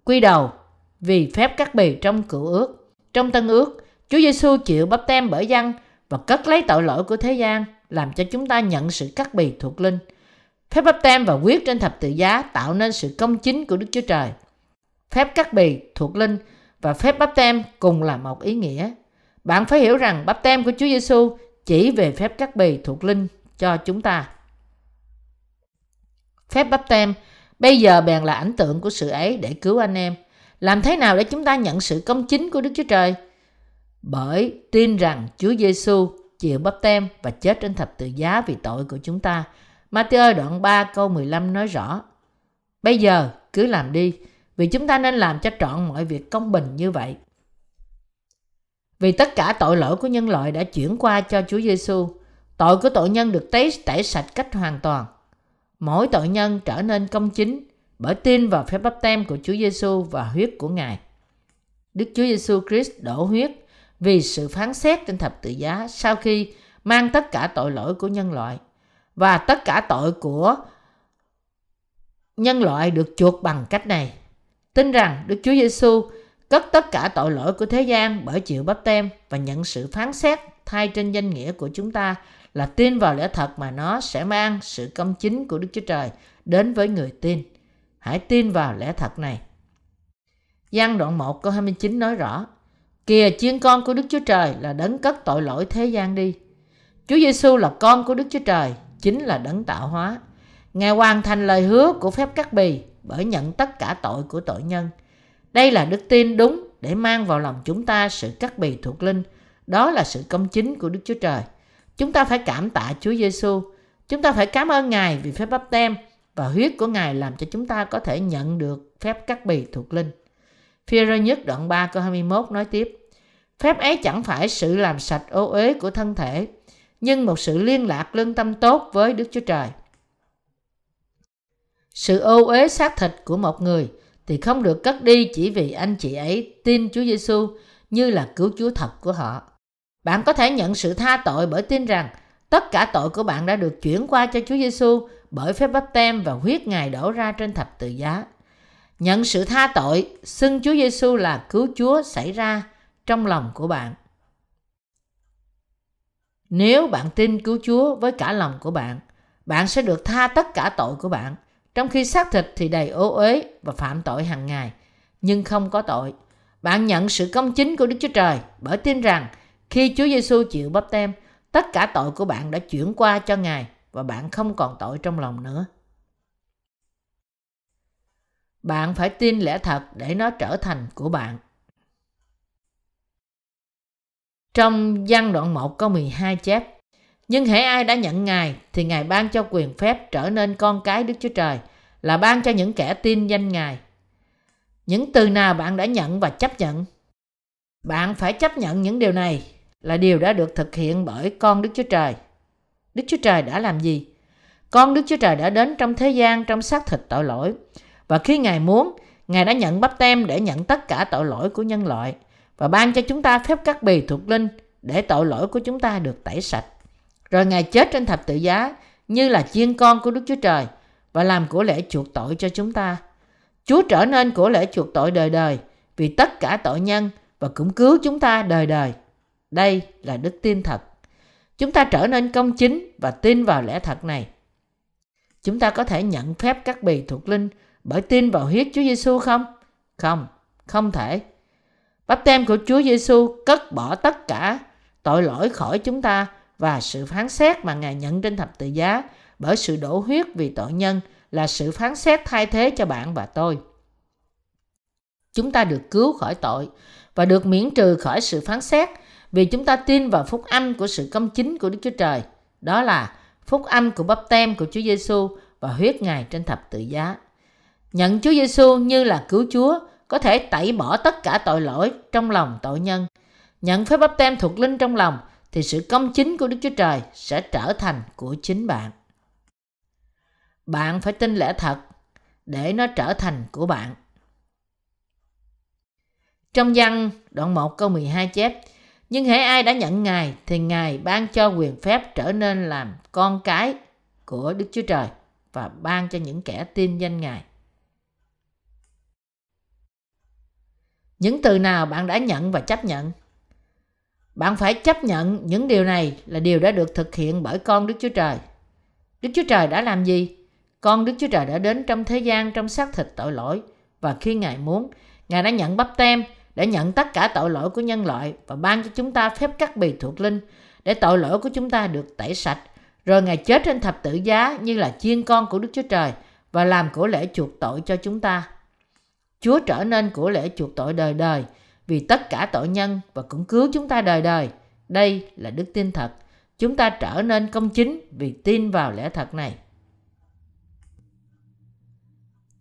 Speaker 1: quy đầu vì phép cắt bì trong cựu ước. Trong tân ước, Chúa Giêsu chịu bắp tem bởi dân và cất lấy tội lỗi của thế gian, làm cho chúng ta nhận sự cắt bì thuộc linh. Phép bắp tem và quyết trên thập tự giá tạo nên sự công chính của Đức Chúa Trời. Phép cắt bì thuộc linh và phép bắp tem cùng là một ý nghĩa. Bạn phải hiểu rằng bắp tem của Chúa Giêsu chỉ về phép cắt bì thuộc linh cho chúng ta. Phép bắp tem bây giờ bèn là ảnh tượng của sự ấy để cứu anh em. Làm thế nào để chúng ta nhận sự công chính của Đức Chúa Trời? Bởi tin rằng Chúa Giêsu chịu bắp tem và chết trên thập tự giá vì tội của chúng ta. Matthew đoạn 3 câu 15 nói rõ. Bây giờ cứ làm đi, vì chúng ta nên làm cho trọn mọi việc công bình như vậy. Vì tất cả tội lỗi của nhân loại đã chuyển qua cho Chúa Giêsu, tội của tội nhân được tẩy tẩy sạch cách hoàn toàn. Mỗi tội nhân trở nên công chính bởi tin vào phép bắp tem của Chúa Giêsu và huyết của Ngài. Đức Chúa Giêsu Christ đổ huyết vì sự phán xét trên thập tự giá sau khi mang tất cả tội lỗi của nhân loại và tất cả tội của nhân loại được chuộc bằng cách này. Tin rằng Đức Chúa Giêsu cất tất cả tội lỗi của thế gian bởi chịu bắp tem và nhận sự phán xét thay trên danh nghĩa của chúng ta là tin vào lẽ thật mà nó sẽ mang sự công chính của Đức Chúa Trời đến với người tin. Hãy tin vào lẽ thật này. Giăng đoạn 1 câu 29 nói rõ Kìa chiên con của Đức Chúa Trời là đấng cất tội lỗi thế gian đi. Chúa Giêsu là con của Đức Chúa Trời, chính là đấng tạo hóa. Ngài hoàn thành lời hứa của phép cắt bì bởi nhận tất cả tội của tội nhân. Đây là đức tin đúng để mang vào lòng chúng ta sự cắt bì thuộc linh. Đó là sự công chính của Đức Chúa Trời. Chúng ta phải cảm tạ Chúa Giêsu. Chúng ta phải cảm ơn Ngài vì phép bắp tem và huyết của Ngài làm cho chúng ta có thể nhận được phép cắt bì thuộc linh. Phi rơ nhất đoạn 3 câu 21 nói tiếp Phép ấy chẳng phải sự làm sạch ô uế của thân thể, nhưng một sự liên lạc lương tâm tốt với Đức Chúa Trời. Sự ô uế xác thịt của một người thì không được cất đi chỉ vì anh chị ấy tin Chúa Giêsu như là cứu Chúa thật của họ. Bạn có thể nhận sự tha tội bởi tin rằng tất cả tội của bạn đã được chuyển qua cho Chúa Giêsu bởi phép bắp tem và huyết Ngài đổ ra trên thập tự giá. Nhận sự tha tội, xưng Chúa Giêsu là cứu Chúa xảy ra trong lòng của bạn. Nếu bạn tin cứu Chúa với cả lòng của bạn, bạn sẽ được tha tất cả tội của bạn, trong khi xác thịt thì đầy ô uế và phạm tội hàng ngày, nhưng không có tội. Bạn nhận sự công chính của Đức Chúa Trời bởi tin rằng khi Chúa Giêsu chịu bắp tem, tất cả tội của bạn đã chuyển qua cho Ngài và bạn không còn tội trong lòng nữa. Bạn phải tin lẽ thật để nó trở thành của bạn. Trong văn đoạn 1 câu 12 chép Nhưng hễ ai đã nhận Ngài thì Ngài ban cho quyền phép trở nên con cái Đức Chúa Trời là ban cho những kẻ tin danh Ngài. Những từ nào bạn đã nhận và chấp nhận? Bạn phải chấp nhận những điều này là điều đã được thực hiện bởi con Đức Chúa Trời. Đức Chúa Trời đã làm gì? Con Đức Chúa Trời đã đến trong thế gian trong xác thịt tội lỗi. Và khi Ngài muốn, Ngài đã nhận bắp tem để nhận tất cả tội lỗi của nhân loại và ban cho chúng ta phép cắt bì thuộc linh để tội lỗi của chúng ta được tẩy sạch. Rồi Ngài chết trên thập tự giá như là chiên con của Đức Chúa Trời và làm của lễ chuộc tội cho chúng ta. Chúa trở nên của lễ chuộc tội đời đời vì tất cả tội nhân và cũng cứu chúng ta đời đời. Đây là đức tin thật. Chúng ta trở nên công chính và tin vào lẽ thật này. Chúng ta có thể nhận phép cắt bì thuộc linh bởi tin vào huyết Chúa Giêsu không? Không, không thể. Bắp tem của Chúa Giêsu cất bỏ tất cả tội lỗi khỏi chúng ta và sự phán xét mà Ngài nhận trên thập tự giá bởi sự đổ huyết vì tội nhân là sự phán xét thay thế cho bạn và tôi. Chúng ta được cứu khỏi tội và được miễn trừ khỏi sự phán xét vì chúng ta tin vào phúc âm của sự công chính của Đức Chúa Trời. Đó là phúc âm của bắp tem của Chúa Giêsu và huyết Ngài trên thập tự giá. Nhận Chúa Giêsu như là cứu Chúa có thể tẩy bỏ tất cả tội lỗi trong lòng tội nhân. Nhận phép bắp tem thuộc linh trong lòng thì sự công chính của Đức Chúa Trời sẽ trở thành của chính bạn. Bạn phải tin lẽ thật để nó trở thành của bạn. Trong văn đoạn 1 câu 12 chép nhưng hễ ai đã nhận Ngài, thì Ngài ban cho quyền phép trở nên làm con cái của Đức Chúa Trời và ban cho những kẻ tin danh Ngài. những từ nào bạn đã nhận và chấp nhận? Bạn phải chấp nhận những điều này là điều đã được thực hiện bởi con đức chúa trời. Đức chúa trời đã làm gì? Con đức chúa trời đã đến trong thế gian trong xác thịt tội lỗi và khi ngài muốn, ngài đã nhận bắp tem để nhận tất cả tội lỗi của nhân loại và ban cho chúng ta phép cắt bì thuộc linh, để tội lỗi của chúng ta được tẩy sạch, rồi ngài chết trên thập tử giá như là chiên con của đức chúa trời và làm của lễ chuộc tội cho chúng ta Chúa trở nên của lễ chuộc tội đời đời vì tất cả tội nhân và cũng cứu chúng ta đời đời. Đây là đức tin thật. Chúng ta trở nên công chính vì tin vào lẽ thật này.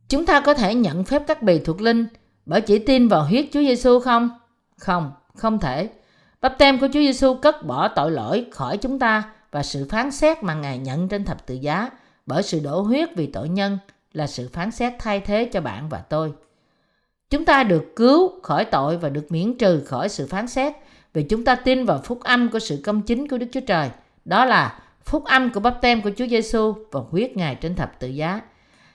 Speaker 1: Chúng ta có thể nhận phép cắt bì thuộc linh bởi chỉ tin vào huyết Chúa Giêsu không? Không, không thể. Bắp tem của Chúa Giêsu cất bỏ tội lỗi khỏi chúng ta và sự phán xét mà Ngài nhận trên thập tự giá bởi sự đổ huyết vì tội nhân là sự phán xét thay thế cho bạn và tôi. Chúng ta được cứu khỏi tội và được miễn trừ khỏi sự phán xét vì chúng ta tin vào phúc âm của sự công chính của Đức Chúa Trời. Đó là phúc âm của bắp tem của Chúa Giêsu và huyết Ngài trên thập tự giá.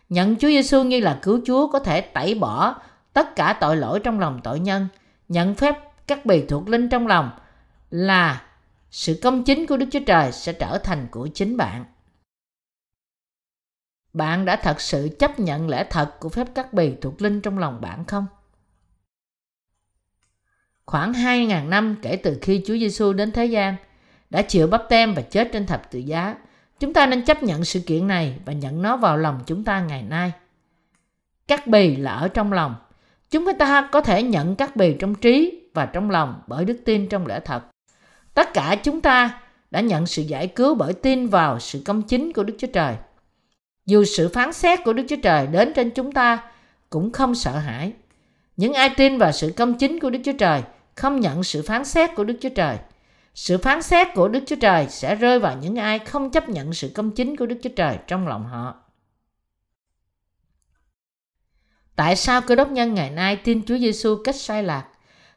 Speaker 1: Nhận Chúa Giêsu như là cứu Chúa có thể tẩy bỏ tất cả tội lỗi trong lòng tội nhân. Nhận phép các bì thuộc linh trong lòng là sự công chính của Đức Chúa Trời sẽ trở thành của chính bạn. Bạn đã thật sự chấp nhận lẽ thật của phép cắt bì thuộc linh trong lòng bạn không? Khoảng 2.000 năm kể từ khi Chúa Giêsu đến thế gian, đã chịu bắp tem và chết trên thập tự giá, chúng ta nên chấp nhận sự kiện này và nhận nó vào lòng chúng ta ngày nay. Cắt bì là ở trong lòng. Chúng ta có thể nhận các bề trong trí và trong lòng bởi đức tin trong lẽ thật. Tất cả chúng ta đã nhận sự giải cứu bởi tin vào sự công chính của Đức Chúa Trời. Dù sự phán xét của Đức Chúa Trời đến trên chúng ta cũng không sợ hãi. Những ai tin vào sự công chính của Đức Chúa Trời không nhận sự phán xét của Đức Chúa Trời. Sự phán xét của Đức Chúa Trời sẽ rơi vào những ai không chấp nhận sự công chính của Đức Chúa Trời trong lòng họ. Tại sao cơ đốc nhân ngày nay tin Chúa Giêsu cách sai lạc?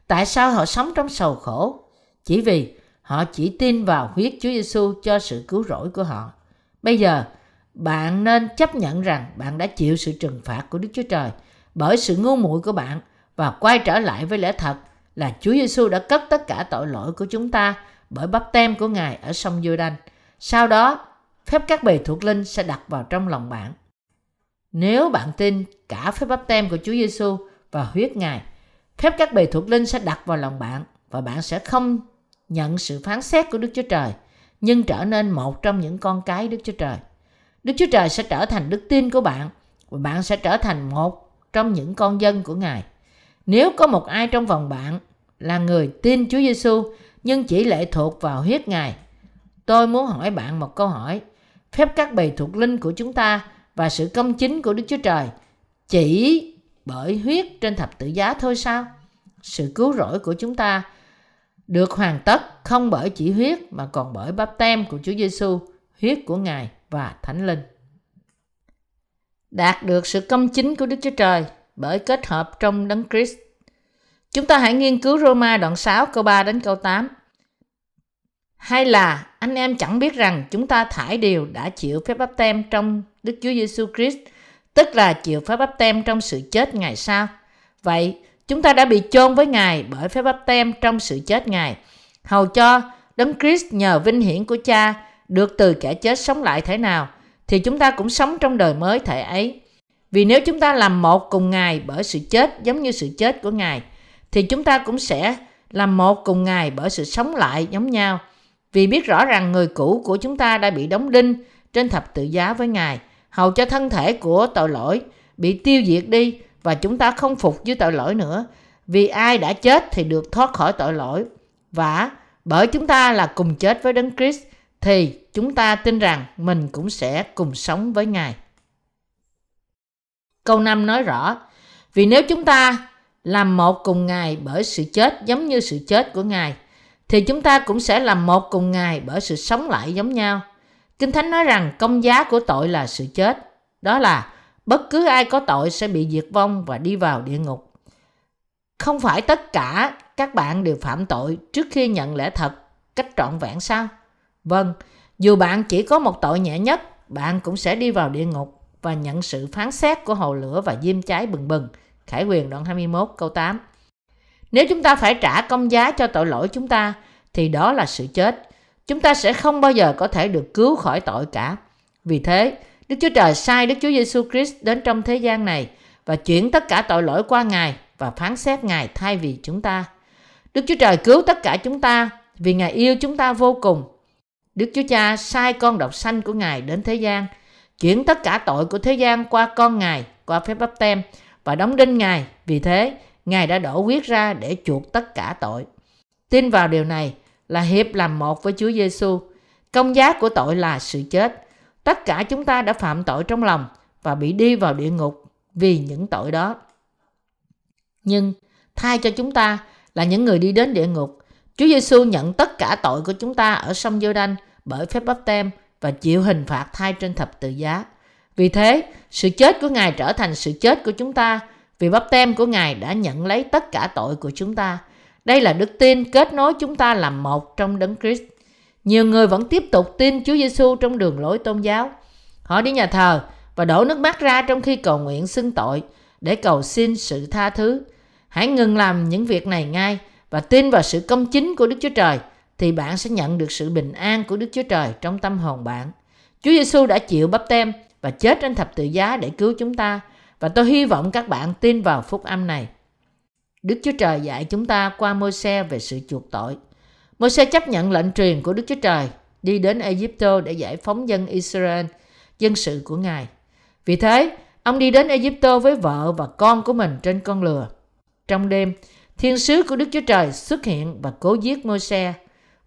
Speaker 1: Tại sao họ sống trong sầu khổ? Chỉ vì họ chỉ tin vào huyết Chúa Giêsu cho sự cứu rỗi của họ. Bây giờ, bạn nên chấp nhận rằng bạn đã chịu sự trừng phạt của Đức Chúa Trời bởi sự ngu muội của bạn và quay trở lại với lẽ thật là Chúa Giêsu đã cất tất cả tội lỗi của chúng ta bởi bắp tem của Ngài ở sông giô đanh Sau đó, phép các bề thuộc linh sẽ đặt vào trong lòng bạn. Nếu bạn tin cả phép bắp tem của Chúa Giêsu và huyết Ngài, phép các bề thuộc linh sẽ đặt vào lòng bạn và bạn sẽ không nhận sự phán xét của Đức Chúa Trời, nhưng trở nên một trong những con cái Đức Chúa Trời. Đức Chúa Trời sẽ trở thành đức tin của bạn và bạn sẽ trở thành một trong những con dân của Ngài. Nếu có một ai trong vòng bạn là người tin Chúa Giêsu nhưng chỉ lệ thuộc vào huyết Ngài, tôi muốn hỏi bạn một câu hỏi. Phép các bầy thuộc linh của chúng ta và sự công chính của Đức Chúa Trời chỉ bởi huyết trên thập tự giá thôi sao? Sự cứu rỗi của chúng ta được hoàn tất không bởi chỉ huyết mà còn bởi bắp tem của Chúa Giêsu, huyết của Ngài và Thánh Linh. Đạt được sự công chính của Đức Chúa Trời bởi kết hợp trong Đấng Christ. Chúng ta hãy nghiên cứu Roma đoạn 6 câu 3 đến câu 8. Hay là anh em chẳng biết rằng chúng ta thải điều đã chịu phép bắp tem trong Đức Chúa Giêsu Christ, tức là chịu phép báp tem trong sự chết Ngài sao? Vậy, chúng ta đã bị chôn với Ngài bởi phép báp tem trong sự chết Ngài, hầu cho Đấng Christ nhờ vinh hiển của Cha được từ kẻ chết sống lại thế nào, thì chúng ta cũng sống trong đời mới thể ấy. Vì nếu chúng ta làm một cùng Ngài bởi sự chết giống như sự chết của Ngài, thì chúng ta cũng sẽ làm một cùng Ngài bởi sự sống lại giống nhau. Vì biết rõ rằng người cũ của chúng ta đã bị đóng đinh trên thập tự giá với Ngài, hầu cho thân thể của tội lỗi bị tiêu diệt đi và chúng ta không phục với tội lỗi nữa. Vì ai đã chết thì được thoát khỏi tội lỗi. Và bởi chúng ta là cùng chết với Đấng Christ thì chúng ta tin rằng mình cũng sẽ cùng sống với Ngài. Câu 5 nói rõ, vì nếu chúng ta làm một cùng Ngài bởi sự chết giống như sự chết của Ngài, thì chúng ta cũng sẽ làm một cùng Ngài bởi sự sống lại giống nhau. Kinh Thánh nói rằng công giá của tội là sự chết. Đó là bất cứ ai có tội sẽ bị diệt vong và đi vào địa ngục. Không phải tất cả các bạn đều phạm tội trước khi nhận lẽ thật cách trọn vẹn sao? Vâng, dù bạn chỉ có một tội nhẹ nhất, bạn cũng sẽ đi vào địa ngục và nhận sự phán xét của hồ lửa và diêm cháy bừng bừng. Khải quyền đoạn 21 câu 8 Nếu chúng ta phải trả công giá cho tội lỗi chúng ta, thì đó là sự chết. Chúng ta sẽ không bao giờ có thể được cứu khỏi tội cả. Vì thế, Đức Chúa Trời sai Đức Chúa Giêsu Christ đến trong thế gian này và chuyển tất cả tội lỗi qua Ngài và phán xét Ngài thay vì chúng ta. Đức Chúa Trời cứu tất cả chúng ta vì Ngài yêu chúng ta vô cùng. Đức Chúa Cha sai con độc sanh của Ngài đến thế gian, chuyển tất cả tội của thế gian qua con Ngài, qua phép bắp tem và đóng đinh Ngài. Vì thế, Ngài đã đổ huyết ra để chuộc tất cả tội. Tin vào điều này là hiệp làm một với Chúa Giêsu. Công giá của tội là sự chết. Tất cả chúng ta đã phạm tội trong lòng và bị đi vào địa ngục vì những tội đó. Nhưng thay cho chúng ta là những người đi đến địa ngục, Chúa Giêsu nhận tất cả tội của chúng ta ở sông giô đanh bởi phép bắp tem và chịu hình phạt thay trên thập tự giá. Vì thế, sự chết của Ngài trở thành sự chết của chúng ta vì bắp tem của Ngài đã nhận lấy tất cả tội của chúng ta. Đây là đức tin kết nối chúng ta làm một trong đấng Christ. Nhiều người vẫn tiếp tục tin Chúa Giêsu trong đường lối tôn giáo. Họ đi nhà thờ và đổ nước mắt ra trong khi cầu nguyện xưng tội để cầu xin sự tha thứ. Hãy ngừng làm những việc này ngay và tin vào sự công chính của Đức Chúa Trời thì bạn sẽ nhận được sự bình an của Đức Chúa Trời trong tâm hồn bạn. Chúa Giêsu đã chịu bắp tem và chết trên thập tự giá để cứu chúng ta và tôi hy vọng các bạn tin vào phúc âm này. Đức Chúa Trời dạy chúng ta qua Môi-se về sự chuộc tội. Môi-se chấp nhận lệnh truyền của Đức Chúa Trời đi đến Egypto để giải phóng dân Israel, dân sự của Ngài. Vì thế, ông đi đến Egypto với vợ và con của mình trên con lừa. Trong đêm, thiên sứ của Đức Chúa Trời xuất hiện và cố giết Môi-se.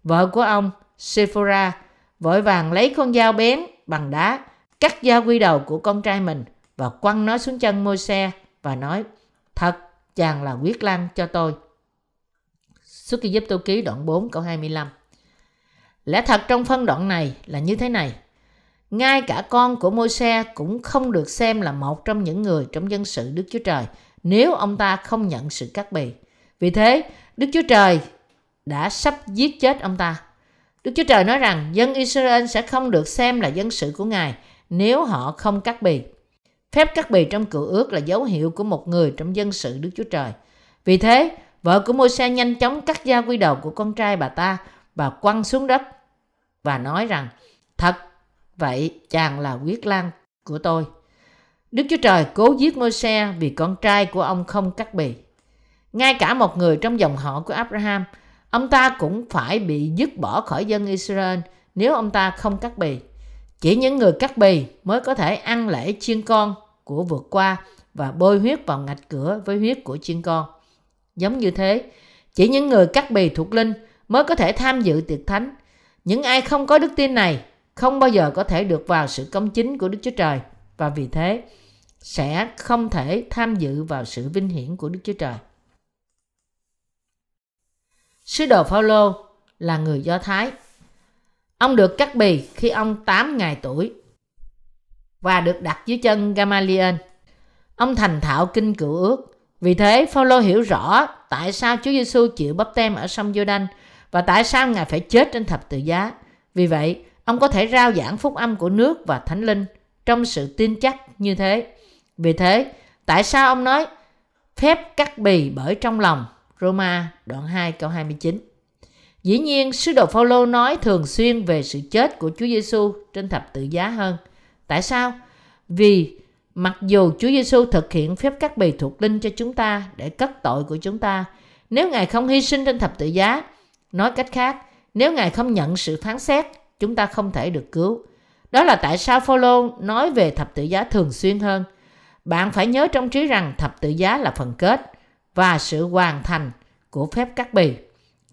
Speaker 1: Vợ của ông, Sephora, vội vàng lấy con dao bén bằng đá, cắt dao quy đầu của con trai mình và quăng nó xuống chân Môi-se và nói, thật chàng là quyết lan cho tôi. Xuất Kỳ giúp tôi Ký đoạn 4 câu 25 Lẽ thật trong phân đoạn này là như thế này. Ngay cả con của môi xe cũng không được xem là một trong những người trong dân sự Đức Chúa Trời nếu ông ta không nhận sự cắt bì. Vì thế, Đức Chúa Trời đã sắp giết chết ông ta. Đức Chúa Trời nói rằng dân Israel sẽ không được xem là dân sự của Ngài nếu họ không cắt bì. Phép cắt bì trong cựu ước là dấu hiệu của một người trong dân sự Đức Chúa Trời. Vì thế, vợ của môi xe nhanh chóng cắt da quy đầu của con trai bà ta và quăng xuống đất và nói rằng thật vậy chàng là quyết lan của tôi. Đức Chúa Trời cố giết môi xe vì con trai của ông không cắt bì. Ngay cả một người trong dòng họ của Abraham, ông ta cũng phải bị dứt bỏ khỏi dân Israel nếu ông ta không cắt bì. Chỉ những người cắt bì mới có thể ăn lễ chiên con của vượt qua và bôi huyết vào ngạch cửa với huyết của chiên con. Giống như thế, chỉ những người cắt bì thuộc linh mới có thể tham dự tiệc thánh. Những ai không có đức tin này không bao giờ có thể được vào sự công chính của Đức Chúa Trời và vì thế sẽ không thể tham dự vào sự vinh hiển của Đức Chúa Trời. Sứ đồ Phaolô là người Do Thái. Ông được cắt bì khi ông 8 ngày tuổi và được đặt dưới chân Gamaliel. Ông thành thạo kinh cựu ước. Vì thế, Phaolô hiểu rõ tại sao Chúa Giêsu chịu bắp tem ở sông Giô-đanh và tại sao Ngài phải chết trên thập tự giá. Vì vậy, ông có thể rao giảng phúc âm của nước và thánh linh trong sự tin chắc như thế. Vì thế, tại sao ông nói phép cắt bì bởi trong lòng Roma đoạn 2 câu 29. Dĩ nhiên, sứ đồ Phaolô nói thường xuyên về sự chết của Chúa Giêsu trên thập tự giá hơn. Tại sao? Vì mặc dù Chúa Giêsu thực hiện phép cắt bì thuộc linh cho chúng ta để cất tội của chúng ta, nếu Ngài không hy sinh trên thập tự giá, nói cách khác, nếu Ngài không nhận sự phán xét, chúng ta không thể được cứu. Đó là tại sao Phaolô nói về thập tự giá thường xuyên hơn. Bạn phải nhớ trong trí rằng thập tự giá là phần kết và sự hoàn thành của phép cắt bì.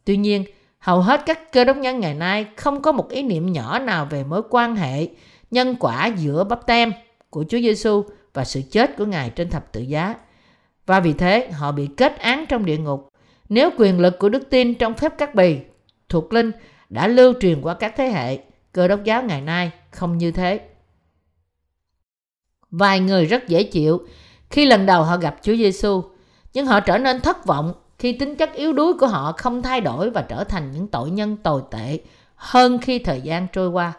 Speaker 1: Tuy nhiên, hầu hết các cơ đốc nhân ngày nay không có một ý niệm nhỏ nào về mối quan hệ nhân quả giữa bắp tem của Chúa Giêsu và sự chết của Ngài trên thập tự giá. Và vì thế họ bị kết án trong địa ngục. Nếu quyền lực của đức tin trong phép cắt bì thuộc linh đã lưu truyền qua các thế hệ, cơ đốc giáo ngày nay không như thế. Vài người rất dễ chịu khi lần đầu họ gặp Chúa Giêsu, nhưng họ trở nên thất vọng khi tính chất yếu đuối của họ không thay đổi và trở thành những tội nhân tồi tệ hơn khi thời gian trôi qua.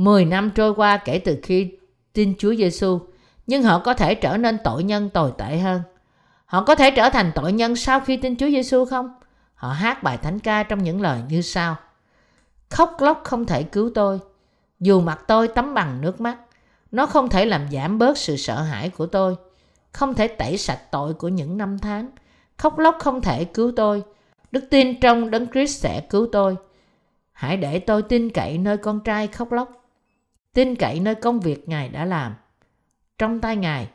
Speaker 1: 10 năm trôi qua kể từ khi tin Chúa Giêsu, nhưng họ có thể trở nên tội nhân tồi tệ hơn. Họ có thể trở thành tội nhân sau khi tin Chúa Giêsu không? Họ hát bài thánh ca trong những lời như sau. Khóc lóc không thể cứu tôi, dù mặt tôi tắm bằng nước mắt. Nó không thể làm giảm bớt sự sợ hãi của tôi, không thể tẩy sạch tội của những năm tháng. Khóc lóc không thể cứu tôi, đức tin trong Đấng Christ sẽ cứu tôi. Hãy để tôi tin cậy nơi con trai khóc lóc tin cậy nơi công việc Ngài đã làm. Trong tay Ngài,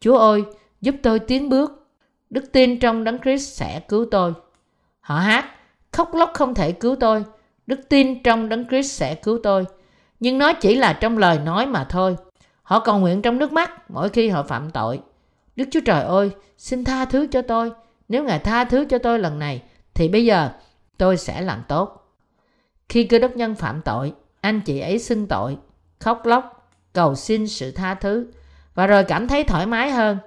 Speaker 1: Chúa ơi, giúp tôi tiến bước. Đức tin trong Đấng Christ sẽ cứu tôi. Họ hát, khóc lóc không thể cứu tôi. Đức tin trong Đấng Christ sẽ cứu tôi. Nhưng nó chỉ là trong lời nói mà thôi. Họ cầu nguyện trong nước mắt mỗi khi họ phạm tội. Đức Chúa Trời ơi, xin tha thứ cho tôi. Nếu Ngài tha thứ cho tôi lần này, thì bây giờ tôi sẽ làm tốt. Khi cơ đốc nhân phạm tội, anh chị ấy xưng tội khóc lóc, cầu xin sự tha thứ và rồi cảm thấy thoải mái hơn.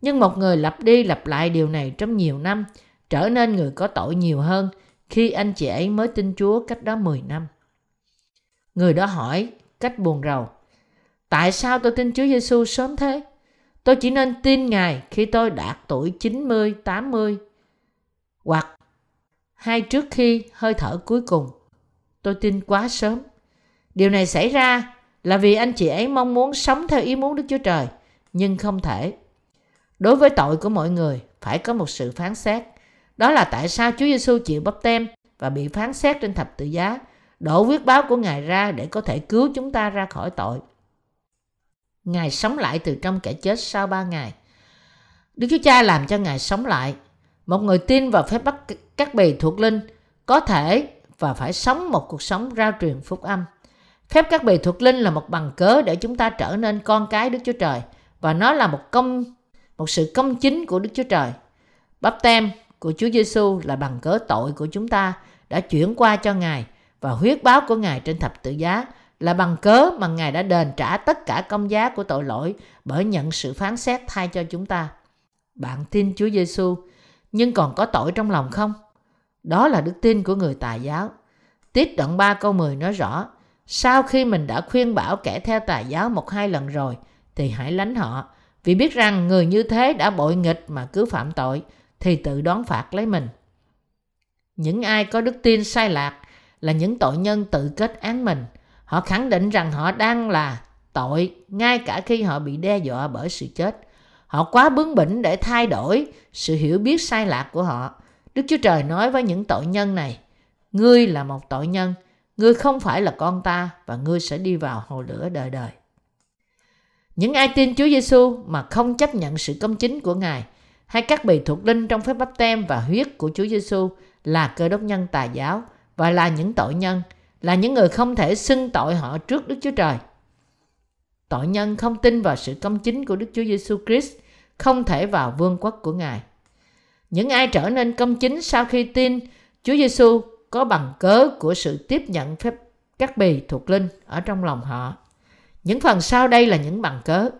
Speaker 1: Nhưng một người lặp đi lặp lại điều này trong nhiều năm trở nên người có tội nhiều hơn khi anh chị ấy mới tin Chúa cách đó 10 năm. Người đó hỏi cách buồn rầu. Tại sao tôi tin Chúa Giêsu sớm thế? Tôi chỉ nên tin Ngài khi tôi đạt tuổi 90, 80 hoặc hay trước khi hơi thở cuối cùng. Tôi tin quá sớm. Điều này xảy ra là vì anh chị ấy mong muốn sống theo ý muốn Đức Chúa Trời, nhưng không thể. Đối với tội của mọi người, phải có một sự phán xét. Đó là tại sao Chúa Giêsu chịu bắp tem và bị phán xét trên thập tự giá, đổ huyết báo của Ngài ra để có thể cứu chúng ta ra khỏi tội. Ngài sống lại từ trong kẻ chết sau ba ngày. Đức Chúa Cha làm cho Ngài sống lại. Một người tin vào phép bắt các bì thuộc linh có thể và phải sống một cuộc sống rao truyền phúc âm. Phép các bề thuộc linh là một bằng cớ để chúng ta trở nên con cái Đức Chúa Trời và nó là một công một sự công chính của Đức Chúa Trời. Bắp tem của Chúa Giêsu là bằng cớ tội của chúng ta đã chuyển qua cho Ngài và huyết báo của Ngài trên thập tự giá là bằng cớ mà Ngài đã đền trả tất cả công giá của tội lỗi bởi nhận sự phán xét thay cho chúng ta. Bạn tin Chúa Giêsu nhưng còn có tội trong lòng không? Đó là đức tin của người tài giáo. Tiết đoạn 3 câu 10 nói rõ, sau khi mình đã khuyên bảo kẻ theo tà giáo một hai lần rồi, thì hãy lánh họ, vì biết rằng người như thế đã bội nghịch mà cứ phạm tội, thì tự đón phạt lấy mình. Những ai có đức tin sai lạc là những tội nhân tự kết án mình. Họ khẳng định rằng họ đang là tội ngay cả khi họ bị đe dọa bởi sự chết. Họ quá bướng bỉnh để thay đổi sự hiểu biết sai lạc của họ. Đức Chúa Trời nói với những tội nhân này, Ngươi là một tội nhân, ngươi không phải là con ta và ngươi sẽ đi vào hồ lửa đời đời. Những ai tin Chúa Giêsu mà không chấp nhận sự công chính của Ngài hay các bì thuộc linh trong phép bắp tem và huyết của Chúa Giêsu là cơ đốc nhân tà giáo và là những tội nhân, là những người không thể xưng tội họ trước Đức Chúa Trời. Tội nhân không tin vào sự công chính của Đức Chúa Giêsu Christ không thể vào vương quốc của Ngài. Những ai trở nên công chính sau khi tin Chúa Giêsu có bằng cớ của sự tiếp nhận phép các bì thuộc linh ở trong lòng họ. Những phần sau đây là những bằng cớ.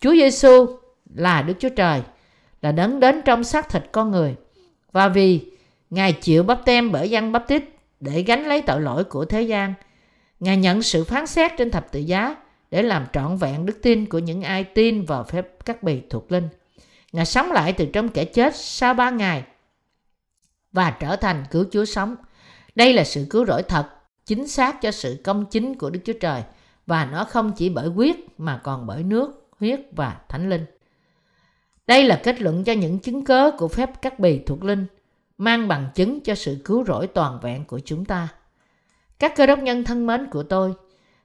Speaker 1: Chúa Giêsu là Đức Chúa Trời, là đấng đến trong xác thịt con người. Và vì Ngài chịu bắp tem bởi dân bắp tít để gánh lấy tội lỗi của thế gian, Ngài nhận sự phán xét trên thập tự giá để làm trọn vẹn đức tin của những ai tin vào phép các bì thuộc linh. Ngài sống lại từ trong kẻ chết sau ba ngày và trở thành cứu Chúa sống. Đây là sự cứu rỗi thật, chính xác cho sự công chính của Đức Chúa Trời và nó không chỉ bởi quyết mà còn bởi nước, huyết và thánh linh. Đây là kết luận cho những chứng cớ của phép các bì thuộc linh, mang bằng chứng cho sự cứu rỗi toàn vẹn của chúng ta. Các cơ đốc nhân thân mến của tôi,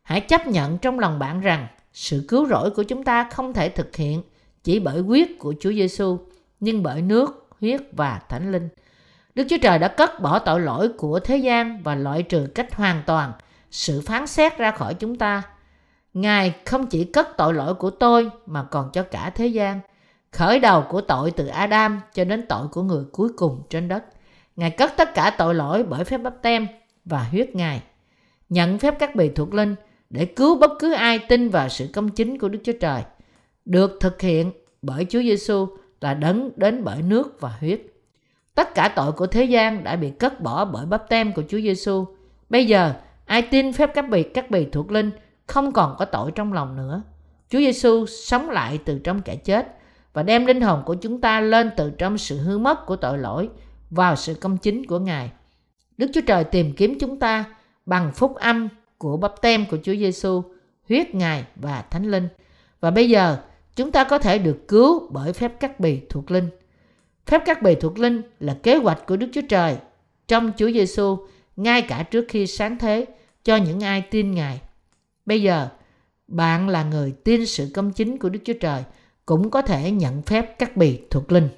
Speaker 1: hãy chấp nhận trong lòng bạn rằng sự cứu rỗi của chúng ta không thể thực hiện chỉ bởi quyết của Chúa Giêsu, nhưng bởi nước, huyết và thánh linh. Đức Chúa Trời đã cất bỏ tội lỗi của thế gian và loại trừ cách hoàn toàn sự phán xét ra khỏi chúng ta. Ngài không chỉ cất tội lỗi của tôi mà còn cho cả thế gian. Khởi đầu của tội từ Adam cho đến tội của người cuối cùng trên đất. Ngài cất tất cả tội lỗi bởi phép bắp tem và huyết Ngài. Nhận phép các bì thuộc linh để cứu bất cứ ai tin vào sự công chính của Đức Chúa Trời. Được thực hiện bởi Chúa Giêsu là đấng đến bởi nước và huyết. Tất cả tội của thế gian đã bị cất bỏ bởi bắp tem của Chúa Giêsu. Bây giờ, ai tin phép các bì các bì thuộc linh không còn có tội trong lòng nữa. Chúa Giêsu sống lại từ trong kẻ chết và đem linh hồn của chúng ta lên từ trong sự hư mất của tội lỗi vào sự công chính của Ngài. Đức Chúa Trời tìm kiếm chúng ta bằng phúc âm của bắp tem của Chúa Giêsu, huyết Ngài và Thánh Linh. Và bây giờ, chúng ta có thể được cứu bởi phép cắt bì thuộc linh. Phép cắt bì thuộc linh là kế hoạch của Đức Chúa Trời trong Chúa Giêsu ngay cả trước khi sáng thế cho những ai tin Ngài. Bây giờ, bạn là người tin sự công chính của Đức Chúa Trời cũng có thể nhận phép cắt bì thuộc linh.